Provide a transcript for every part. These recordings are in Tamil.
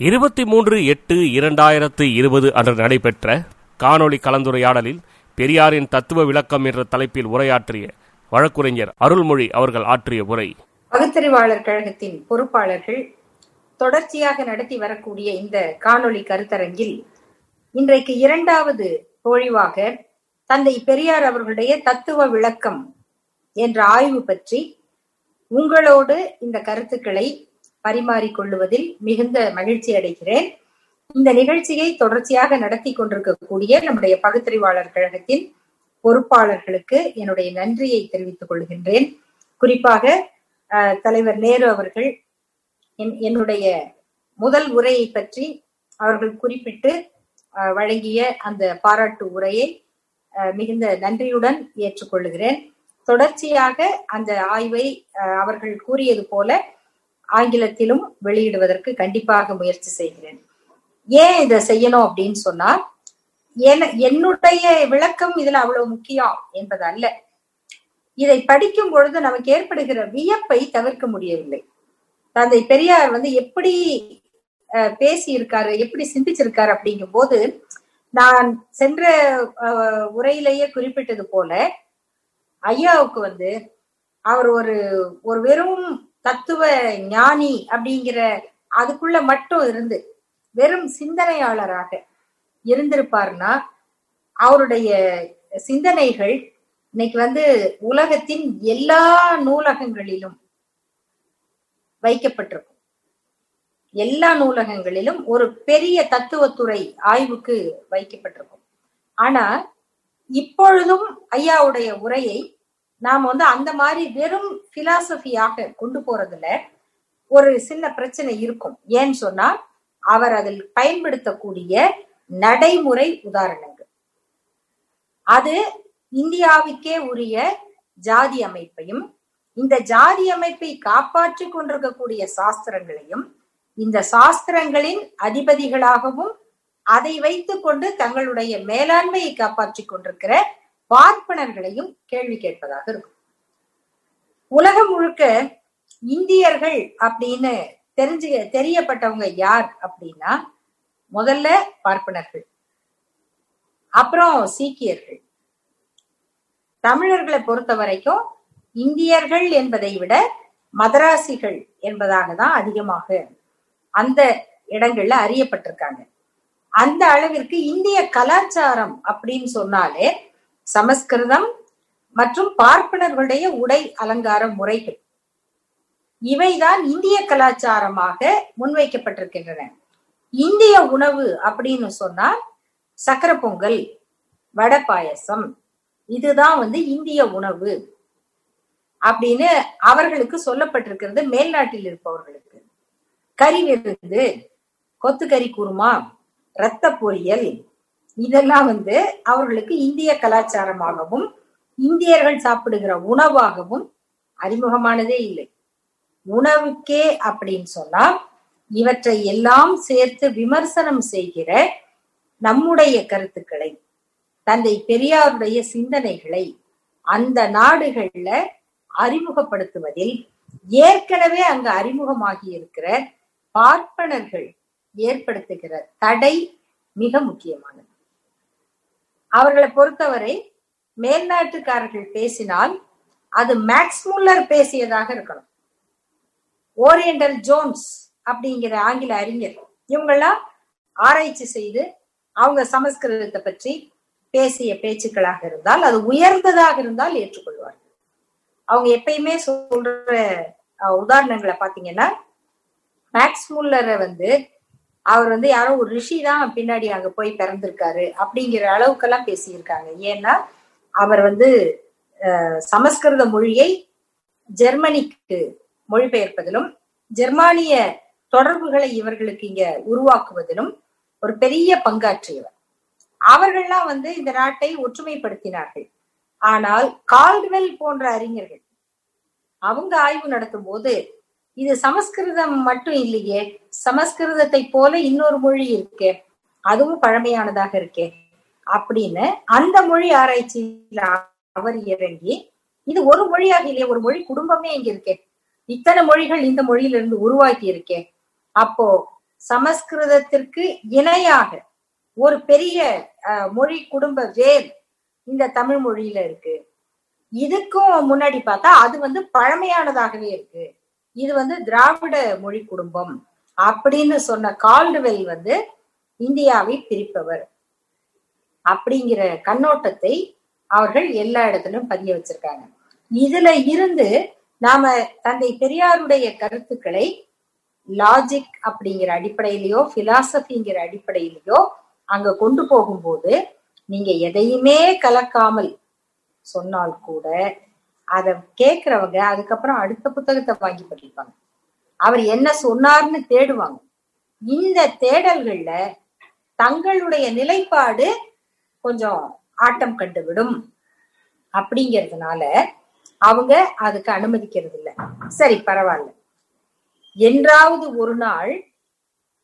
இருபத்தி மூன்று எட்டு இரண்டாயிரத்து இருபது அன்று நடைபெற்ற காணொளி கலந்துரையாடலில் பெரியாரின் தத்துவ விளக்கம் என்ற தலைப்பில் உரையாற்றிய வழக்குரைஞர் அருள்மொழி அவர்கள் ஆற்றிய உரை. பகுத்தறிவாளர் கழகத்தின் பொறுப்பாளர்கள் தொடர்ச்சியாக நடத்தி வரக்கூடிய இந்த காணொளி கருத்தரங்கில் இன்றைக்கு இரண்டாவது பொழிவாக தந்தை பெரியார் அவர்களுடைய தத்துவ விளக்கம் என்ற ஆய்வு பற்றி உங்களோடு இந்த கருத்துக்களை பரிமாறிக்கொள்ளுவதில் மிகுந்த மகிழ்ச்சி அடைகிறேன். இந்த நிகழ்ச்சியை தொடர்ச்சியாக நடத்தி கொண்டிருக்கக்கூடிய நம்முடைய பகுத்தறிவாளர் கழகத்தின் பொறுப்பாளர்களுக்கு என்னுடைய நன்றியை தெரிவித்துக் கொள்கின்றேன். குறிப்பாக அஹ், தலைவர் நேரு அவர்கள் என்- என்னுடைய முதல் உரையை பற்றி அவர்கள் குறிப்பிட்டு அஹ், வழங்கிய அந்த பாராட்டு உரையை அஹ், மிகுந்த நன்றியுடன் ஏற்றுக்கொள்கிறேன். தொடர்ச்சியாக அந்த ஆய்வை அஹ், அவர்கள் கூறியது போல ஆங்கிலத்திலும் வெளியிடுவதற்கு கண்டிப்பாக முயற்சி செய்கிறேன். ஏன் இதை செய்யணும் அப்படின்னு சொன்னா என்னுடைய விளக்கம் இதுல அவ்வளவு முக்கியம் என்பது அல்ல இதை படிக்கும் பொழுது நமக்கு ஏற்படுகிற வியப்பை தவிர்க்க முடியவில்லை. தந்தை பெரியார் வந்து எப்படி அஹ், பேசி இருக்காரு எப்படி சிந்திச்சிருக்காரு அப்படிங்கும் போது நான் சென்ற அஹ், உரையிலேயே குறிப்பிட்டது போல ஐயாவுக்கு வந்து அவர் ஒரு ஒரு வெறும் தத்துவ ஞானி அப்படிங்கிற அதுக்குள்ள மட்டும் இருந்து வெறும் சிந்தனையாளராக இருந்திருப்பார்னா அவருடைய சிந்தனைகள் இன்னைக்கு வந்து உலகத்தின் எல்லா நூலகங்களிலும் வைக்கப்பட்டிருக்கும். எல்லா நூலகங்களிலும் ஒரு பெரிய தத்துவத்துறை ஆய்வுக்கு வைக்கப்பட்டிருக்கும். ஆனா இப்பொழுதும் ஐயாவுடைய உரையை நாம் வந்து அந்த மாதிரி வெறும் பிலாசபியாக கொண்டு போறதுல ஒரு சின்ன பிரச்சனை இருக்கும். ஏன்னு சொன்னா அவர் அதில் பயன்படுத்தக்கூடிய நடைமுறை உதாரணங்கள். அது இந்தியாவுக்கே உரிய ஜாதி அமைப்பையும் இந்த ஜாதி அமைப்பை காப்பாற்றிக் கொண்டிருக்கக்கூடிய சாஸ்திரங்களையும் இந்த சாஸ்திரங்களின் அதிபதிகளாகவும் அதை வைத்துக்கொண்டு தங்களுடைய மேலாண்மையை காப்பாற்றிக் கொண்டிருக்கிற பார்ப்பனர்களையும் கேள்வி கேட்பதாக இருக்கும். உலகம் முழுக்க இந்தியர்கள் அப்படின்னு தெரிஞ்சு தெரியப்பட்டவங்க யார் அப்படின்னா முதல்ல பார்ப்பனர்கள். அப்புறம் சீக்கியர்கள். தமிழர்களை பொறுத்த வரைக்கும் இந்தியர்கள் என்பதை விட மதராசிகள் என்பதாக தான் அதிகமாக அந்த இடங்கள்ல அறியப்பட்டிருக்காங்க. அந்த அளவிற்கு இந்திய கலாச்சாரம் அப்படின்னு சொன்னாலே சமஸ்கிருதம் மற்றும் பார்ப்பனர்களுடைய உடை அலங்கார முறைகள். இவைதான் இந்திய கலாச்சாரமாக முன்வைக்கப்பட்டிருக்கின்றன. இந்திய உணவு அப்படின்னு சொன்னா சக்கரை பொங்கல் வடை பாயசம் இதுதான் வந்து இந்திய உணவு அப்படின்னு அவர்களுக்கு சொல்லப்பட்டிருக்கிறது மேல்நாட்டில் இருப்பவர்களுக்கு. கறி விருந்து கொத்துக்கறி குருமா ரத்த பொரியல் இதெல்லாம் வந்து அவர்களுக்கு இந்திய கலாச்சாரமாகவும் இந்தியர்கள் சாப்பிடுகிற உணவாகவும் அறிமுகமானதே இல்லை. உணவுக்கே அப்படின்னு சொன்னா இவற்றை எல்லாம் சேர்த்து விமர்சனம் செய்கிற நம்முடைய கருத்துக்களை தந்தை பெரியாருடைய சிந்தனைகளை அந்த நாடுகள்ல அறிமுகப்படுத்துவதில் ஏற்கனவே அங்கு அறிமுகமாகி இருக்கிற பார்ப்பனர்கள் ஏற்படுத்துகிற தடை மிக முக்கியமானது. அவர்களை பொறுத்தவரை மேல்நாட்டுக்காரர்கள் பேசினால் அது மேக்ஸ் முல்லர் பேசியதாக இருக்கணும். ஓரியண்டல் ஜோன்ஸ் அப்படிங்கிற ஆங்கில அறிஞர் இவங்கெல்லாம் ஆராய்ச்சி செய்து அவங்க சமஸ்கிருதத்தை பற்றி பேசிய பேச்சுக்களாக இருந்தால் அது உயர்ந்ததாக இருந்தால் ஏற்றுக்கொள்வார்கள். அவங்க எப்பயுமே சொல்ற உதாரணங்களை பாத்தீங்கன்னா மேக்ஸ் முல்லரை வந்து அவர் வந்து யாரோ ஒரு ரிஷி தான் பின்னாடி அங்க போய் பிறந்திருக்காரு அப்படிங்கிற அளவுக்கெல்லாம் பேசியிருக்காங்க. ஏன்னா அவர் வந்து சமஸ்கிருத மொழியை ஜெர்மனிக்கு மொழிபெயர்ப்பதிலும் ஜெர்மானிய தொடர்புகளை இவர்களுக்கு இங்க உருவாக்குவதிலும் ஒரு பெரிய பங்காற்றியவர். அவர்கள்லாம் வந்து இந்த நாட்டை ஒற்றுமைப்படுத்தினார்கள். ஆனால் கால்வெல் போன்ற அறிஞர்கள் அவங்க ஆய்வு நடத்தும் போது இது சமஸ்கிருதம் மட்டும் இல்லையே சமஸ்கிருதத்தை போல இன்னொரு மொழி இருக்கே அதுவும் பழமையானதாக இருக்கே. அப்படின்னு அந்த மொழி ஆராய்ச்சியில அவர் இறங்கி இது ஒரு மொழியாக இல்லையே ஒரு மொழி குடும்பமே இங்க இருக்கே. இத்தனை மொழிகள் இந்த மொழியிலிருந்து உருவாக்கி இருக்கே. அப்போ சமஸ்கிருதத்திற்கு இணையாக ஒரு பெரிய அஹ், மொழி குடும்ப வேர் இந்த தமிழ் மொழியில இருக்கு. இதுக்கும் முன்னாடி பார்த்தா அது வந்து பழமையானதாகவே இருக்கு. இது வந்து திராவிட மொழி குடும்பம் அப்படின்னு சொன்ன கால்டுவெல் வந்து இந்தியாவை பிரிப்பவர். அப்படிங்கிற கண்ணோட்டத்தை அவர்கள் எல்லா இடத்திலும் பதிய வச்சிருக்காங்க. இதுல இருந்து நாம தந்தை பெரியாருடைய கருத்துக்களை லாஜிக் அப்படிங்கிற அடிப்படையிலயோ பிலாசபிங்கிற அடிப்படையிலயோ அங்க கொண்டு போகும்போது நீங்க எதையுமே கலக்காமல் சொன்னால் கூட அதை கேட்கிறவங்க அதுக்கப்புறம் அடுத்த புத்தகத்தை வாங்கி படிப்பாங்க. அவர் என்ன சொன்னார்னு தேடுவாங்க. இந்த தேடல்கள்ல தங்களுடைய நிலைப்பாடு கொஞ்சம் ஆட்டம் கண்டுவிடும். அப்படிங்கிறதுனால அவங்க அதுக்கு அனுமதிக்கிறது இல்லை சரி பரவாயில்ல. என்றாவது ஒரு நாள்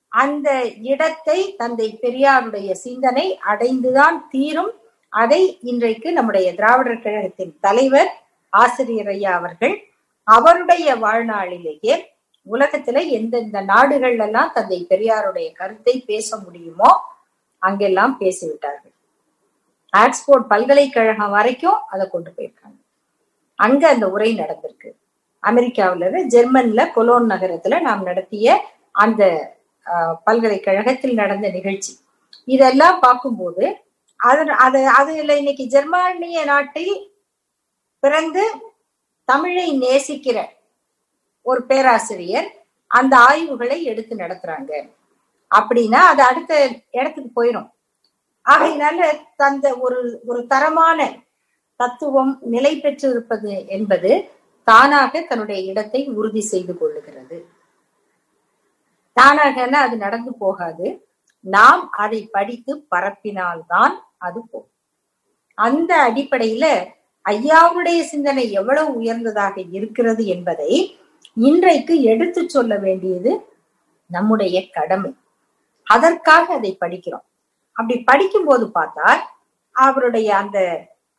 அந்த இடத்தை தந்தை பெரியாருடைய சிந்தனை அடைந்துதான் தீரும். அதை இன்றைக்கு நம்முடைய திராவிடர் கழகத்தின் தலைவர் ஆசிரியர் ஐயா அவர்கள் அவருடைய வாழ்நாளிலேயே உலகத்துல எந்தெந்த நாடுகள்ல எல்லாம் தந்தை பெரியாருடைய கருத்தை பேச முடியுமோ அங்கெல்லாம் பேசிவிட்டார்கள். ஆக்ஸ்போர்ட் பல்கலைக்கழகம் வரைக்கும் அதை கொண்டு போயிருக்காங்க. அங்க அந்த உரை நடந்திருக்கு. அமெரிக்காவுல ஜெர்மன்ல கொலோன் நகரத்துல நாம் நடத்திய அந்த ஆஹ், பல்கலைக்கழகத்தில் நடந்த நிகழ்ச்சி. இதெல்லாம் பார்க்கும்போது அது அது அதுல இன்னைக்கு ஜெர்மானிய நாட்டில் பிறந்து தமிழை நேசிக்கிற ஒரு பேராசிரியர் அந்த ஆய்வுகளை எடுத்து நடத்துறாங்க. அப்படின்னா அது அடுத்த இடத்துக்கு போயிடும் ஆகையினால தந்த ஒரு ஒரு தரமான தத்துவம் நிலை பெற்றிருப்பது என்பது தானாக தன்னுடைய இடத்தை உறுதி செய்து கொள்ளுகிறது. தானாகனா அது நடந்து போகாது. நாம் அதை படித்து பரப்பினால்தான் அது போகும். அந்த அடிப்படையில ஐயாவுடைய சிந்தனை எவ்வளவு உயர்ந்ததாக இருக்கிறது என்பதை இன்றைக்கு எடுத்துச் சொல்ல வேண்டியது நம்முடைய கடமை. அதற்காக அதை படிக்கிறோம். அப்படி படிக்கும்போது பார்த்தா அவருடைய அந்த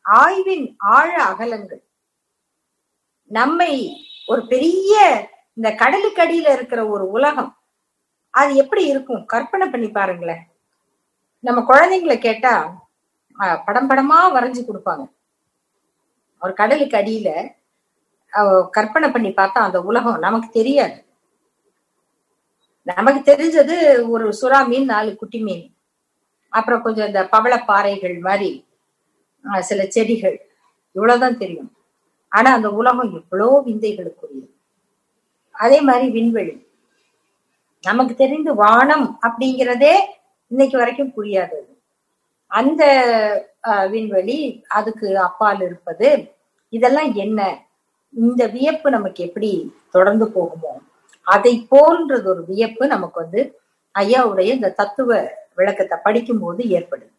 ஆய்வின் ஆழ அகலங்கள் நம்மை ஒரு பெரிய இந்த கடலுக்கடியில இருக்கிற ஒரு உலகம் அது எப்படி இருக்கும்? கற்பனை பண்ணி பாருங்களேன். நம்ம குழந்தைங்களை கேட்டா படம் படமா வரைஞ்சு கொடுப்பாங்க. ஒரு கடலுக்கு அடியில கற்பனை பண்ணி பார்த்தா அந்த உலகம் நமக்கு தெரியாது. நமக்கு தெரிஞ்சது ஒரு சுறா மீன் நாலு குட்டி மீன். அப்புறம் கொஞ்சம் இந்த பவளப்பாறைகள் மாதிரி சில செடிகள். இவ்வளவுதான் தெரியும். ஆனா அந்த உலகம் எவ்வளோ விந்தைகளுக்குரியது. அதே மாதிரி விண்வெளி. நமக்கு தெரிந்து வானம் அப்படிங்கிறதே இன்னைக்கு வரைக்கும் புரியாதது. அந்த விண்வெளி அதுக்கு அப்பால் இருப்பது இதெல்லாம் என்ன? இந்த வியப்பு நமக்கு எப்படி தொடர்ந்து போகுமோ அதை போன்றது ஒரு வியப்பு நமக்கு வந்து ஐயாவுடைய இந்த தத்துவ விளக்கத்தை படிக்கும்போது ஏற்படுது.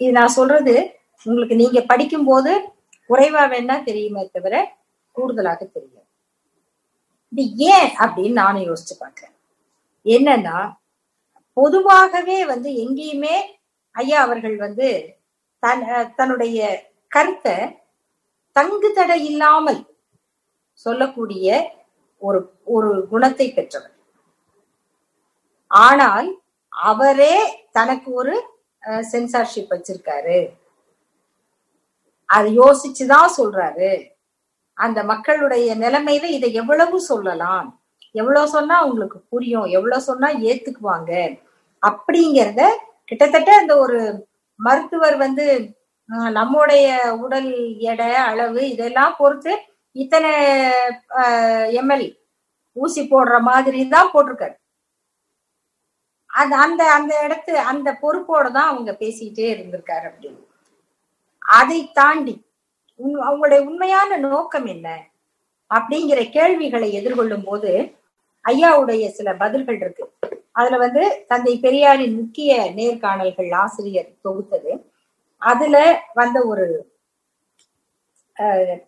இது நான் சொல்றது உங்களுக்கு நீங்க படிக்கும்போது குறைவா வேணா தெரியுமே தவிர கூடுதலாக தெரியும் இது ஏன் அப்படின்னு நானும் யோசிச்சு பார்க்கிறேன். என்னன்னா பொதுவாகவே வந்து எங்கேயுமே ஐயா அவர்கள் வந்து தன் அஹ் தன்னுடைய கருத்தை தங்கு தடை இல்லாமல் சொல்லக்கூடிய ஒரு ஒரு குணத்தை பெற்றவர். ஆனால் அவரே தனக்கு ஒரு சென்சார்ஷிப் வச்சிருக்காரு. அதை யோசிச்சுதான் சொல்றாரு. அந்த மக்களுடைய நிலைமையில இதை எவ்வளவு சொல்லலாம்? எவ்வளவு சொன்னா அவங்களுக்கு புரியும்? எவ்வளவு சொன்னா ஏத்துக்குவாங்க? அப்படிங்கிறத கிட்டத்தட்ட அந்த ஒரு மருத்துவர் வந்து நம்முடைய உடல் எடை அளவு இதெல்லாம் பொறுத்து இத்தனை எம்எல் ஊசி போடுற மாதிரி தான் போட்டிருக்காரு. அது அந்த அந்த இடத்து அந்த பொறுப்போட தான் அவங்க பேசிட்டே இருந்திருக்காரு அப்படின்னு. அதை தாண்டி உன்- அவங்களுடைய உண்மையான நோக்கம் என்ன அப்படிங்கிற கேள்விகளை எதிர்கொள்ளும் போது ஐயாவுடைய சில பதில்கள் இருக்கு. அதுல வந்து தந்தை பெரியாரின் முக்கிய நேர்காணல்கள் ஆசிரியர் தொகுத்தது. அதுல வந்த ஒரு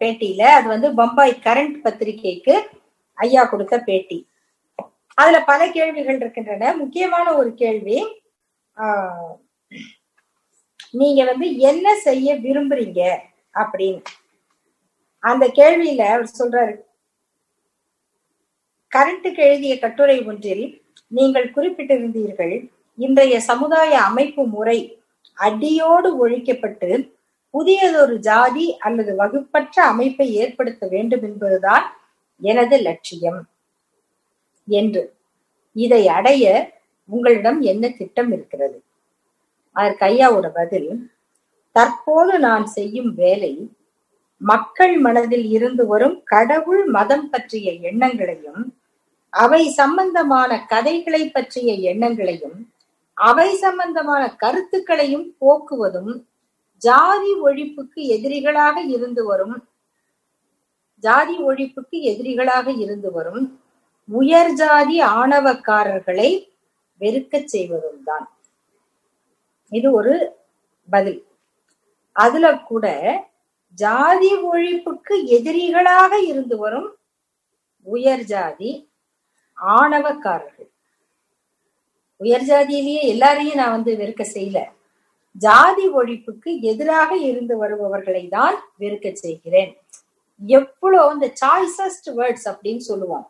பேட்டியில அது வந்து பம்பாய் கரண்ட் பத்திரிகைக்கு ஐயா கொடுத்த பேட்டி. அதுல பல கேள்விகள் இருக்கின்றன. முக்கியமான ஒரு கேள்வி ஆஹ், நீங்க வந்து என்ன செய்ய விரும்புறீங்க அப்படின்னு. அந்த கேள்வியில அவர் சொல்றாரு கரண்ட்டுக்கு எழுதிய கட்டுரை ஒன்றில் நீங்கள் குறிப்பிட்டிருந்தீர்கள் இன்றைய சமுதாய அமைப்பு முறை அடியோடு ஒழிக்கப்பட்டு புதியதொரு ஜாதி அல்லது வகுப்பற்ற அமைப்பை ஏற்படுத்த வேண்டும் என்பதுதான் எனது லட்சியம். என்று இதை அடைய உங்களிடம் என்ன திட்டம் இருக்கிறது? அதற்கு ஐயாவோட பதில். தற்போது நான் செய்யும் வேலை மக்கள் மனதில் இருந்து வரும் கடவுள் மதம் பற்றிய எண்ணங்களையும் அவை சம்பந்தமான கதைகளை பற்றிய எண்ணங்களையும் அவை சம்பந்தமான கருத்துக்களையும் போக்குவதும் ஜாதி ஒழிப்புக்கு எதிரிகளாக இருந்து வரும் ஜாதி ஒழிப்புக்கு எதிரிகளாக இருந்து வரும் உயர் ஜாதி ஆணவக்காரர்களை வெறுக்கச் செய்வதும் தான் இது ஒரு பதில். அதுல கூட ஜாதி ஒழிப்புக்கு எதிரிகளாக இருந்து வரும் உயர் ஜாதி ஆணவக்காரர்கள். உயர் ஜாதியிலேயே எல்லாரையும் நான் வந்து வெறுக்க செய்யல. ஜாதி ஒழிப்புக்கு எதிராக இருந்து வருபவர்களை தான் வெறுக்க செய்கிறேன். எவ்வளோ இந்த சாய்ஸஸ்ட் வேர்ட்ஸ் அப்படின்னு சொல்லுவோம்.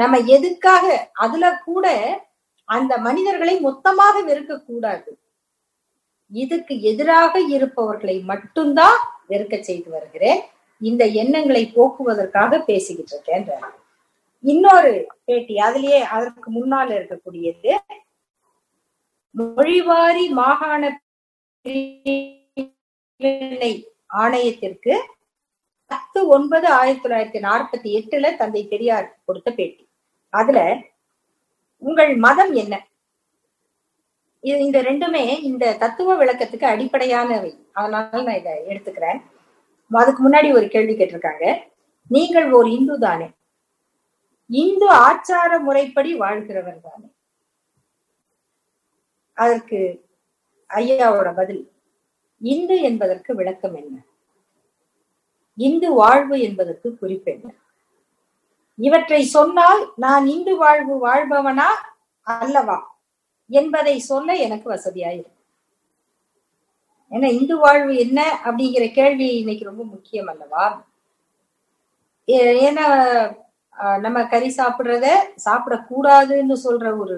நம்ம எதுக்காக அதுல கூட அந்த மனிதர்களை மொத்தமாக வெறுக்க கூடாது. இதுக்கு எதிராக இருப்பவர்களை மட்டும்தான் வெறுக்க செய்து வருகிறேன். இந்த எண்ணங்களை போக்குவதற்காக பேசிக்கிட்டு இருக்கேன். இன்னொரு பேட்டி அதுலயே அதற்கு முன்னால் இருக்கக்கூடியது மொழிவாரி மாகாண ஆணையத்திற்கு பத்து ஒன்பது ஆயிரத்தி தொள்ளாயிரத்தி நாற்பத்தி எட்டுல தந்தை பெரியார் கொடுத்த பேட்டி. அதுல உங்கள் மதம் என்ன? இது இந்த ரெண்டுமே இந்த தத்துவ விளக்கத்துக்கு அடிப்படையானவை. அதனால நான் இதை எடுத்துக்கிறேன். அதுக்கு முன்னாடி ஒரு கேள்வி கேட்டிருக்காங்க. நீங்கள் ஒரு இந்து தானே? இந்து ஆச்சார முறைப்படி வாழ்கிறவர் தானே? அதற்கு ஐயாவோட பதில் இந்து என்பதற்கு விளக்கம் என்ன? இந்து வாழ்வு என்பதற்கு குறிப்பென்ன இவற்றை சொன்னால் நான் இந்து வாழ்வு வாழ்பவனா அல்லவா என்பதை சொல்ல எனக்கு வசதியாயிரும் ஏன்னா இந்து வாழ்வு என்ன அப்படிங்கிற கேள்வி இன்னைக்கு ரொம்ப முக்கியம் அல்லவா? ஏன்னா நம்ம கறி சாப்பிடுறத சாப்பிடக்கூடாதுன்னு சொல்ற ஒரு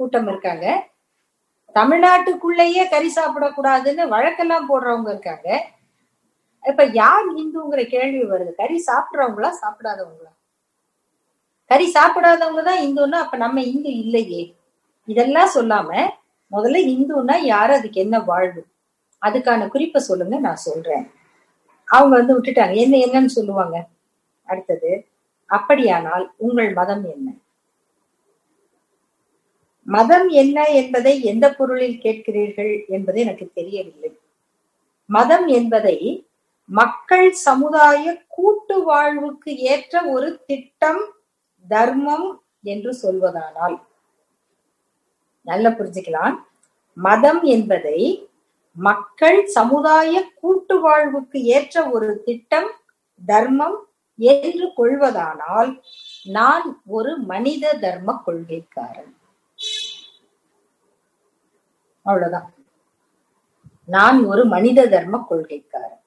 கூட்டம் இருக்காங்க. தமிழ்நாட்டுக்குள்ளேயே கறி சாப்பிடக்கூடாதுன்னு வழக்கெல்லாம் போடுறவங்க இருக்காங்க. இப்ப யார் இந்துங்கிற கேள்வி வருது. கறி சாப்பிடுறவங்களா சாப்பிடாதவங்களா? கறி சாப்பிடாதவங்க தான் இந்துன்னா அப்ப நம்ம இந்து இல்லையே. இதெல்லாம் சொல்லாம முதல்ல இந்துன்னா யாரு? அதுக்கு என்ன வாழ்வு? அதுக்கான குறிப்பை சொல்லுங்க நான் சொல்றேன். அவங்க வந்து விட்டுட்டாங்க. என்ன என்னன்னு சொல்லுவாங்க? அடுத்தது அப்படியானால் உங்கள் மதம் என்ன? மதம் என்ன என்பதை எந்த பொருளில் கேட்கிறீர்கள் என்பது எனக்கு தெரியவில்லை. மதம் என்பதை மக்கள் சமுதாய கூட்டு வாழ்வுக்கு ஏற்ற ஒரு திட்டம் தர்மம் என்று சொல்வதானால். நல்ல புரிஞ்சுக்கலாம். மதம் என்பதை மக்கள் சமுதாய கூட்டு வாழ்வுக்கு ஏற்ற ஒரு திட்டம் தர்மம் என்று கொள்வதானால் நான் ஒரு மனித தர்ம கொள்கைக்காரன். அவ்வளவுதான். நான் ஒரு மனித தர்ம கொள்கைக்காரன்.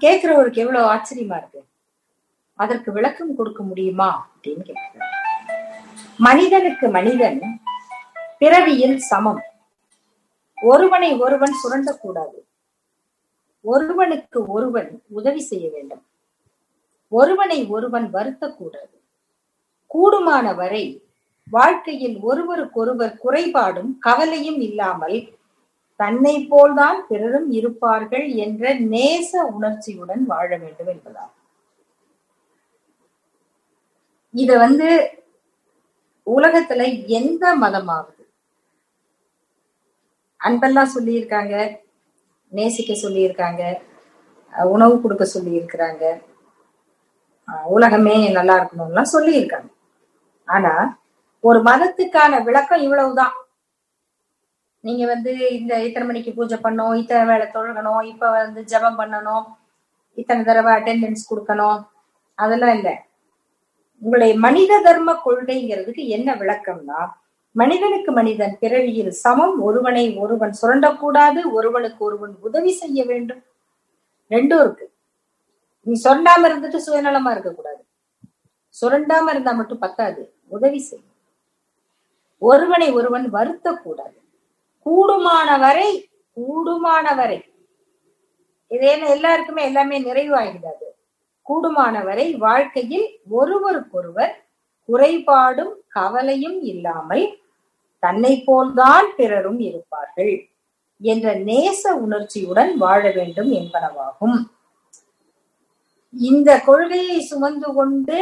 கேட்கிறவருக்கு எவ்வளவு ஆச்சரியமா இருக்கு. அதற்கு விளக்கம் கொடுக்க முடியுமா அப்படின்னு கேட்கிறார் மனிதனுக்கு மனிதன் பிறவியில் சமம். ஒருவனை ஒருவன் சுரண்டக்கூடாது. ஒருவனுக்கு ஒருவன் உதவி செய்ய வேண்டும். ஒருவனை ஒருவன் வருத்தக்கூடாது. கூடுமான வரை வாழ்க்கையில் ஒருவருக்கொருவர் குறைபாடும் கவலையும் இல்லாமல் தன்னை போல்தான் பிறரும் இருப்பார்கள் என்ற நேச உணர்ச்சியுடன் வாழ வேண்டும் என்பதாகும். இத வந்து உலகத்துல எந்த மதமாவது அன்பெல்லாம் சொல்லியிருக்காங்க நேசிக்க சொல்லியிருக்காங்க உணவு கொடுக்க சொல்லி இருக்கிறாங்க உலகமே நல்லா இருக்கணும்லாம் சொல்லியிருக்காங்க. ஆனா ஒரு மதத்துக்கான விளக்கம் இவ்வளவுதான். நீங்க வந்து இந்த இத்தனை மணிக்கு பூஜை பண்ணணும் இத்தனை வேலை தொழுகணும் இப்ப வந்து ஜபம் பண்ணணும் இத்தனை தடவை அட்டெண்டன்ஸ் கொடுக்கணும் அதெல்லாம் இல்லை. உங்களுடைய மனித தர்ம கொள்கைங்கிறதுக்கு என்ன விளக்கம்னா மனிதனுக்கு மனிதன் பிறவியில் சமம் ஒருவனை ஒருவன் சுரண்டக்கூடாது ஒருவனுக்கு ஒருவன் உதவி செய்ய வேண்டும். ரெண்டும் இருக்கு. நீ சுரண்டாம இருந்துட்டு சுயநலமா இருக்கக்கூடாது. சுரண்டாம இருந்தா மட்டும் பத்தாது. உதவி செய்யும் ஒருவனை ஒருவன் வருத்தக்கூடாது. கூடுமான வரை கூடுமான வரை இது என்ன? எல்லாருக்குமே எல்லாமே நிறைவாகிறது கூடுமான வரை வாழ்க்கையில் ஒருவருக்கொருவர் குறைபாடும் கவலையும் இல்லாமல் தன்னை போல்தான் பிறரும் இருப்பார்கள் என்ற நேச உணர்ச்சியுடன் வாழ வேண்டும் என்பனவாகும். இந்த கொள்கையை சுமந்து கொண்டு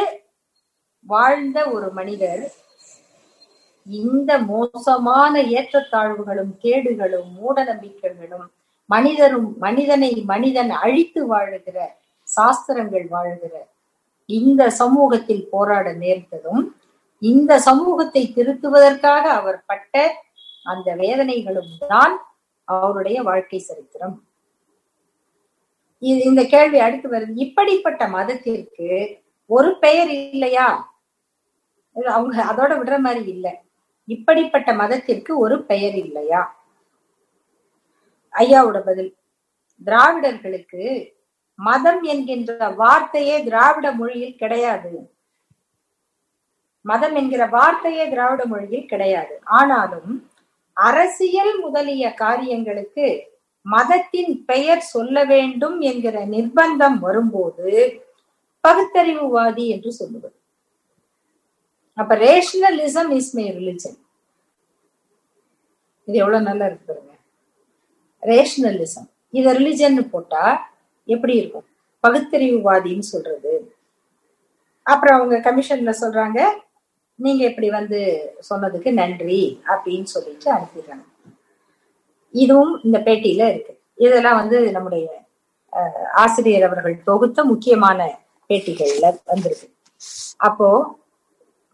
வாழ்ந்த ஒரு மனிதர் இந்த மோசமான ஏற்றத்தாழ்வுகளும் கேடுகளும் மூட நம்பிக்கைகளும் மனிதரும் மனிதனை மனிதன் அழித்து வாழுகிற சாஸ்திரங்கள் வாழுகிற இந்த சமூகத்தில் போராட நேர்ந்ததும் இந்த சமூகத்தை திருத்துவதற்காக அவர் பட்ட அந்த வேதனைகளும் தான் அவருடைய வாழ்க்கை சரித்திரம். இது இந்த கேள்வி அடுத்து வருது. இப்படிப்பட்ட மதத்திற்கு ஒரு பெயர் இல்லையா? அவங்க அதோட விடுற மாதிரி இல்லை. இப்படிப்பட்ட மதத்திற்கு ஒரு பெயர் இல்லையா? ஐயாவோட பதில் திராவிடர்களுக்கு மதம் என்கின்ற வார்த்தையே திராவிட மொழியில் கிடையாது. மதம் என்கிற வார்த்தையே திராவிட மொழியில் கிடையாது. ஆனாலும் அரசியல் முதலிய காரியங்களுக்கு மதத்தின் பெயர் சொல்ல வேண்டும் என்கிற நிர்பந்தம் வரும்போது பகுத்தறிவுவாதி என்று சொல்லுவது. அப்ப ரேஷனலிசம் இஸ் மை ரிலிஜன் இது எவ்வளவு நல்லா இருக்கு பாருங்க. ரேஷனலிசம் இத ரிலிஜன் போட்டா எப்படி இருக்கும்? பகுத்தறிவுவாதின்னு சொல்றது. அப்புறம் அவங்க கமிஷன்ல சொல்றாங்க நீங்க இப்படி வந்து சொன்னதுக்கு நன்றி அப்படின்னு சொல்லிட்டு அனுப்பிடுறாங்க. இதுவும் இந்த பேட்டியில இருக்கு. இதெல்லாம் வந்து நம்முடைய ஆசிரியர் அவர்கள் தொகுத்த முக்கியமான பேட்டிகள்ல வந்திருக்கு. அப்போ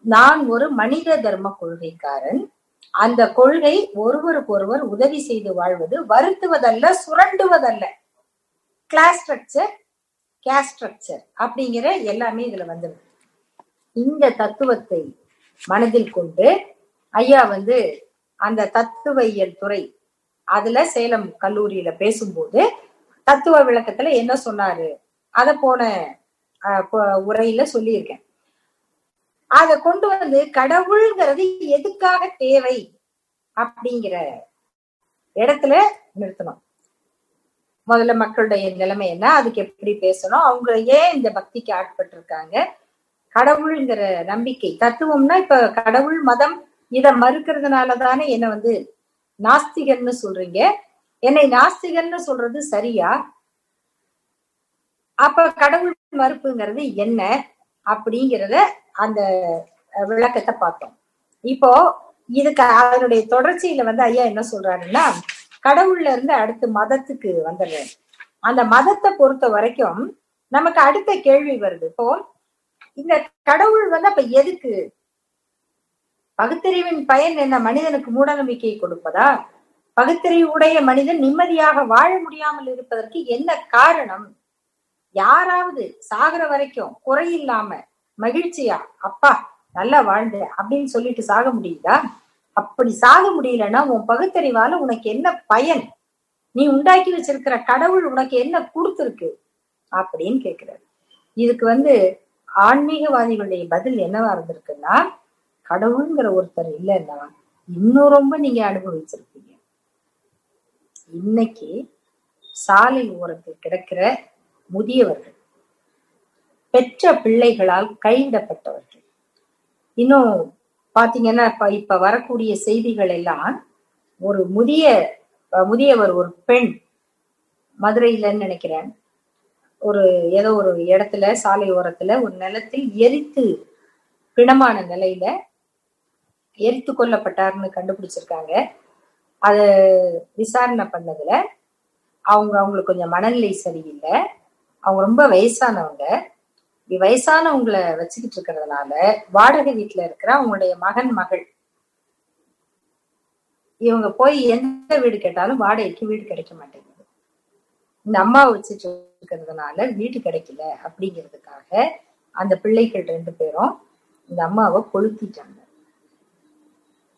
நான் ஒரு மனித தர்ம கொள்கைக்காரன். அந்த கொள்கை ஒருவருக்கொருவர் உதவி செய்து வாழ்வது வருத்துவதல்ல சுரண்டுவதல்ல. கிளாஸ் ஸ்ட்ரக்சர் கேஸ் ஸ்ட்ரக்சர் அப்படிங்கிற எல்லாமே இதுல வந்துடும் இந்த தத்துவத்தை மனதில் கொண்டு ஐயா வந்து அந்த தத்துவியல் துறை அதுல சேலம் கல்லூரியில பேசும்போது தத்துவ விளக்கத்துல என்ன சொன்னாரு? அத போன உரையில சொல்லியிருக்கேன். அத கொண்டு வந்து கடவுள்ங்கிறது எதுக்காக தேவை அப்படிங்கிற இடத்துல நிறுத்தணும். முதல்ல மக்களுடைய நிலைமை என்ன அதுக்கு எப்படி பேசணும் அவங்க ஏன் இந்த பக்திக்கு ஆட்பட்டு இருக்காங்க கடவுள்ங்கிற நம்பிக்கை தத்துவம்னா இப்ப கடவுள் மதம் இத மறுக்கிறதுனால தானே என்ன வந்து நாஸ்திகன்னு சொல்றீங்க. என்னை நாஸ்திகன்னு சொல்றது சரியா? அப்ப கடவுள் மறுப்புங்கிறது என்ன அப்படிங்கிறத அந்த விளக்கத்தை பார்த்தோம். இப்போ இதுக்கு அதனுடைய தொடர்ச்சியில வந்து ஐயா என்ன சொல்றாருன்னா கடவுள்ல இருந்து அடுத்து மதத்துக்கு வந்துடுறேன் அந்த மதத்தை பொறுத்த வரைக்கும் நமக்கு அடுத்த கேள்வி வருது. இப்போ இந்த கடவுள் வந்து அப்ப எதுக்கு? பகுத்தறிவின் பயன் என்ன? மனிதனுக்கு மூட நம்பிக்கையை கொடுப்பதா? பகுத்தறிவு உடைய மனிதன் நிம்மதியாக வாழ முடியாமல் இருப்பதற்கு என்ன காரணம்? யாராவது சாகிற வரைக்கும் குறையில்லாம மகிழ்ச்சியா? அப்பா நல்லா வாழ்ந்த அப்படின்னு சொல்லிட்டு சாக முடியுதா? அப்படி சாக முடியலன்னா உன் பகுத்தறிவால உனக்கு என்ன பயன்? நீ உண்டாக்கி வச்சிருக்கிற கடவுள் உனக்கு என்ன கொடுத்துருக்கு? அப்படின்னு கேக்குறாரு இதுக்கு வந்து ஆன்மீகவாதிகளுடைய பதில் என்னவா இருந்திருக்குன்னா கடவுளுங்கிற ஒருத்தர் இல்லைன்னா இன்னும் ரொம்ப நீங்க அனுபவிச்சிருப்பீங்க. இன்னைக்கு சாலை ஓரத்தில் கிடக்கிற முதியவர்கள் பெற்ற பிள்ளைகளால் கைவிடப்பட்டவர்கள். இன்னும் பாத்தீங்கன்னா இப்ப இப்ப வரக்கூடிய செய்திகள் எல்லாம் ஒரு முதிய முதியவர் ஒரு பெண் மதுரையிலன்னு நினைக்கிறேன். ஒரு ஏதோ ஒரு இடத்துல சாலை ஓரத்துல ஒரு நிலத்தில் எரித்து பிணமான நிலையில எரித்து கொல்லப்பட்டார்னு கண்டுபிடிச்சிருக்காங்க. அது விசாரணை பண்ணதுல அவங்க அவங்களுக்கு கொஞ்சம் மனநிலை சரியில்லை. அவங்க ரொம்ப வயசானவங்க. வயசானவங்களை வச்சுக்கிட்டு இருக்கிறதுனால வாடகை வீட்டுல இருக்கிற அவங்களுடைய மகன் மகள் இவங்க போய் எந்த வீடு கேட்டாலும் வாடகைக்கு வீடு கிடைக்க மாட்டேங்குது. இந்த அம்மாவை வச்சுட்டு இருக்கிறதுனால வீடு கிடைக்கல அப்படிங்கிறதுக்காக அந்த பிள்ளைகள் ரெண்டு பேரும் இந்த அம்மாவை கொளுத்திட்டாங்க.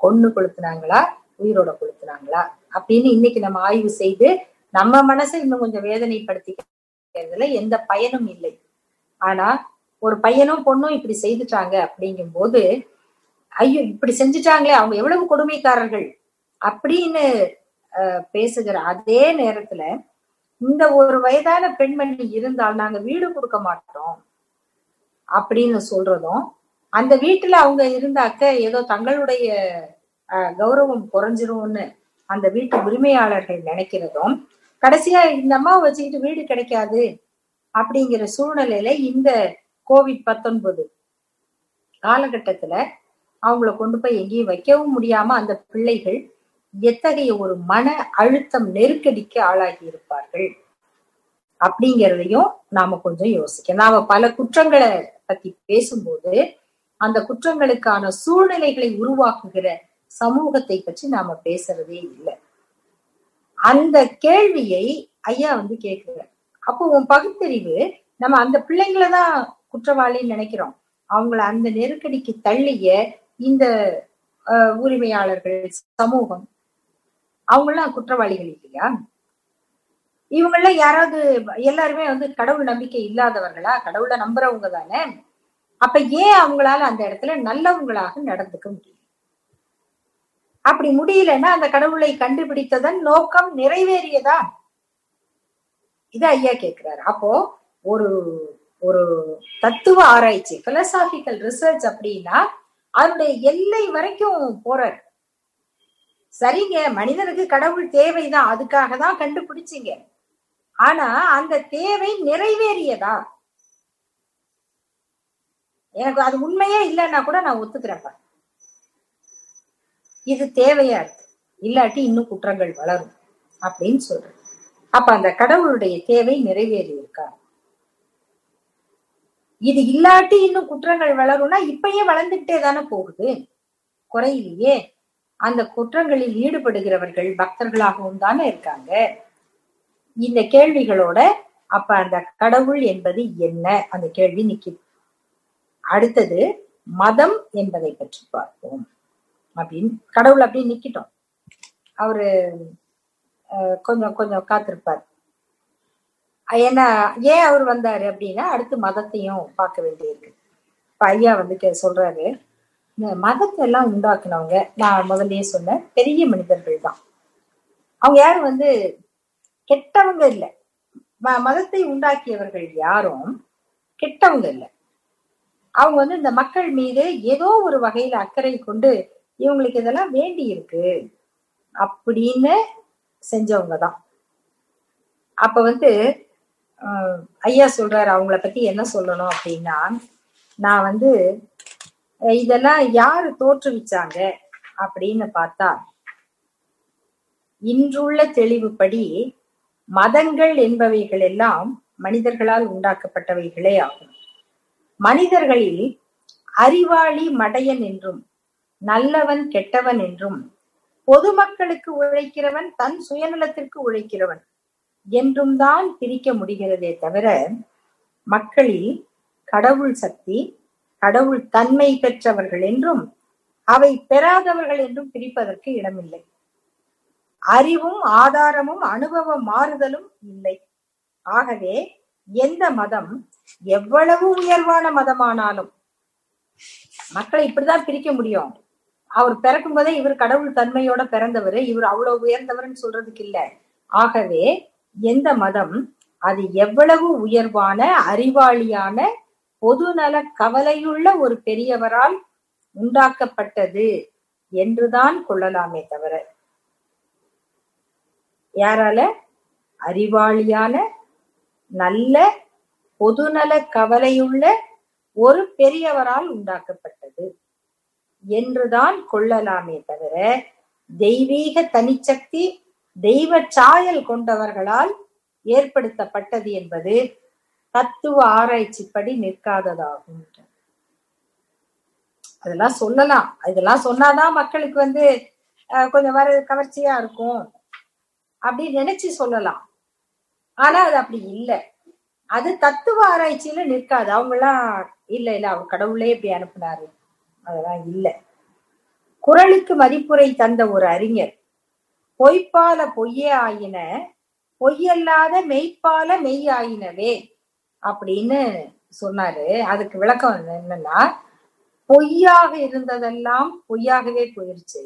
கொன்னு கொளுத்துனாங்களா? உயிரோட கொளுத்துனாங்களா? அப்படின்னு இன்னைக்கு நம்ம ஆய்வு செய்து நம்ம மனசை இன்னும் கொஞ்சம் வேதனைப்படுத்திக்கிறதுல எந்த பயனும் இல்லை. ஆனா ஒரு பையனும் பொண்ணும் இப்படி செய்துட்டாங்க அப்படிங்கும் போது ஐயோ இப்படி செஞ்சுட்டாங்களே அவங்க எவ்வளவு கொடுமைக்காரர்கள் அப்படின்னு பேசுகிற அதே நேரத்துல இந்த ஒரு வயதான பெண்மணி இருந்தால் நாங்க வீடு கொடுக்க மாட்டோம் அப்படின்னு சொல்றதும் அந்த வீட்டுல அவங்க இருந்தாக்க ஏதோ தங்களுடைய அஹ், கௌரவம் குறைஞ்சிரும்னு அந்த வீட்டு உரிமையாளர்கள் நினைக்கிறதும் கடைசியா இந்த அம்மாவை வச்சுக்கிட்டு வீடு கிடைக்காது அப்படிங்கிற சூழ்நிலையில இந்த கோவிட் பத்தொன்பது காலகட்டத்துல அவங்கள கொண்டு போய் எங்கேயும் வைக்கவும் முடியாம அந்த பிள்ளைகள் எத்தகைய ஒரு மன அழுத்தம் நெருக்கடிக்கு ஆளாகி இருப்பார்கள் அப்படிங்கிறதையும் நாம கொஞ்சம் யோசிக்க நாம பல குற்றங்களை பத்தி பேசும்போது அந்த குற்றங்களுக்கான சூழ்நிலைகளை உருவாக்குகிற சமூகத்தை பற்றி நாம பேசுறதே இல்லை. அந்த கேள்வியை ஐயா வந்து கேட்கிறார். அப்போ உன் பகுத்தறிவு நம்ம அந்த பிள்ளைங்களை தான் குற்றவாளின்னு நினைக்கிறோம். அவங்கள அந்த நெருக்கடிக்கு தள்ளிய இந்த அஹ், உரிமையாளர்கள் சமூகம் அவங்களாம் குற்றவாளிகள் இல்லையா? இவங்கள யாராவது எல்லாருமே வந்து கடவுள் நம்பிக்கை இல்லாதவர்களா? கடவுளை நம்புறவங்க தானே? அப்ப ஏன் அவங்களால அந்த இடத்துல நல்லவங்களாக நடந்துக்க முடியும் அப்படி முடியலன்னா அந்த கடவுளை கண்டுபிடித்ததன் நோக்கம் நிறைவேறியதா? இது ஐயா கேக்குறாரு. அப்போ ஒரு ஒரு தத்துவ ஆராய்ச்சி பிலசாபிக்கல் ரிசர்ச் அப்படின்னா அதனுடைய எல்லை வரைக்கும் போறாரு. சரிங்க மனிதனுக்கு கடவுள் தேவைதான் அதுக்காக தான் கண்டுபிடிச்சிங்க. ஆனா அந்த தேவை நிறைவேறியதா? எனக்கு அது உண்மையே இல்லைன்னா கூட நான் ஒத்துக்கிறேன்ப்பா. இது தேவையா இருக்கு? இல்லாட்டி இன்னும் குற்றங்கள் வளரும் அப்படின்னு சொல்றேன் அப்ப அந்த கடவுளுடைய தேவை நிறைவேறி இருக்கா இது இல்லாட்டி இன்னும் குற்றங்கள் வளரும்னா இப்பயே வளர்ந்துகிட்டே தானே போகுது. குறையிலேயே. அந்த குற்றங்களில் ஈடுபடுகிறவர்கள் பக்தர்களாகவும் தானே இருக்காங்க. இந்த கேள்விகளோட அப்ப அந்த கடவுள் என்பது என்ன? அந்த கேள்வி நிக்குது. அடுத்தது மதம் என்பதை பற்றி பார்ப்போம். அப்படின்னு கடவுள் அப்படின்னு நிக்கிட்டோம். அவரு கொஞ்சம் கொஞ்சம் காத்திருப்பார். ஏன்னா ஏன் அவர் வந்தாரு அப்படின்னா அடுத்து மதத்தையும் பார்க்க வேண்டியிருக்கு. இப்ப ஐயா வந்து சொல்றாரு இந்த மதத்தை எல்லாம் உண்டாக்குனவங்க நான் முதல்லயே சொன்னேன் பெரிய மனிதர்கள் தான். அவங்க யாரும் வந்து கெட்டவங்க இல்லை. ம- மதத்தை உண்டாக்கியவர்கள் யாரும் கெட்டவங்க இல்லை. அவங்க வந்து இந்த மக்கள் மீது ஏதோ ஒரு வகையில அக்கறை கொண்டு இவங்களுக்கு இதெல்லாம் வேண்டி இருக்கு அப்படின்னு செஞ்சவங்க தான் அப்ப வந்து ஐயா சொல்றாரு அவங்கள பத்தி என்ன சொல்லணும் அப்படின்னா நான் வந்து இதெல்லாம் யாரு தோற்றுவிச்சாங்க அப்படின்னு பார்த்தா இன்றுள்ள தெளிவுப்படி மதங்கள் என்பவைகள் எல்லாம் மனிதர்களால் உண்டாக்கப்பட்டவைகளே ஆகும். மனிதர்களில் அறிவாளி மடையன் என்றும் நல்லவன் கெட்டவன் என்றும் பொதுமக்களுக்கு உழைக்கிறவன் தன் சுயநலத்திற்கு உழைக்கிறவன். என்றும் தான் பிரிக்க முடிகிறதே தவிர மக்களில் கடவுள் சக்தி கடவுள் தன்மை பெற்றவர்கள் என்றும் அவை பெறாதவர்கள் என்றும் பிரிப்பதற்கு இடமில்லை. அறிவும் ஆதாரமும் அனுபவ மாறுதலும் இல்லை. ஆகவே எந்த மதம் எவ்வளவு உயர்வான மதமானாலும் மக்களை இப்படிதான் பிரிக்க முடியும். அவர் பிறக்கும் போதே இவர் கடவுள் தன்மையோட பிறந்தவர் இவர் அவ்வளவு உயர்ந்தவர்னு சொல்றதுக்கு இல்ல. ஆகவே எந்த மதம் அது எவ்வளவு உயர்வான அறிவாளியான பொதுநல கவலையுள்ள ஒரு பெரியவரால் உண்டாக்கப்பட்டது என்றுதான் கொள்ளலாமே தவிர. யாரால? அறிவாளியான நல்ல பொதுநல கவலையுள்ள ஒரு பெரியவரால் உண்டாக்கப்பட்டது. என்றுதான் கொள்ளலாமே தவிர தெய்வீக தனிச்சக்தி தெய்வ சாயல் கொண்டவர்களால் ஏற்படுத்தப்பட்டது என்பது தத்துவ ஆராய்ச்சிப்படி நிற்காததாகும். அதெல்லாம் சொல்லலாம். இதெல்லாம் சொன்னாதான் மக்களுக்கு வந்து அஹ், கொஞ்சம் வர கவர்ச்சியா இருக்கும். அப்படின்னு நினைச்சு சொல்லலாம். ஆனா அது அப்படி இல்லை. அது தத்துவ ஆராய்ச்சியில நிற்காது. அவங்கெல்லாம் இல்ல இல்ல அவர் கடவுளே இப்படி அனுப்புனாரு. அதெல்லாம் இல்ல. குரலுக்கு மதிப்புரை தந்த ஒரு அறிஞர் பொய்ப்பால பொய்யே ஆயின பொய்யல்லாத மெய்ப்பால மெய் ஆயினவே அப்படின்னு சொன்னாரு. அதுக்கு விளக்கம் என்னன்னா பொய்யாக இருந்ததெல்லாம் பொய்யாகவே போயிருச்சு.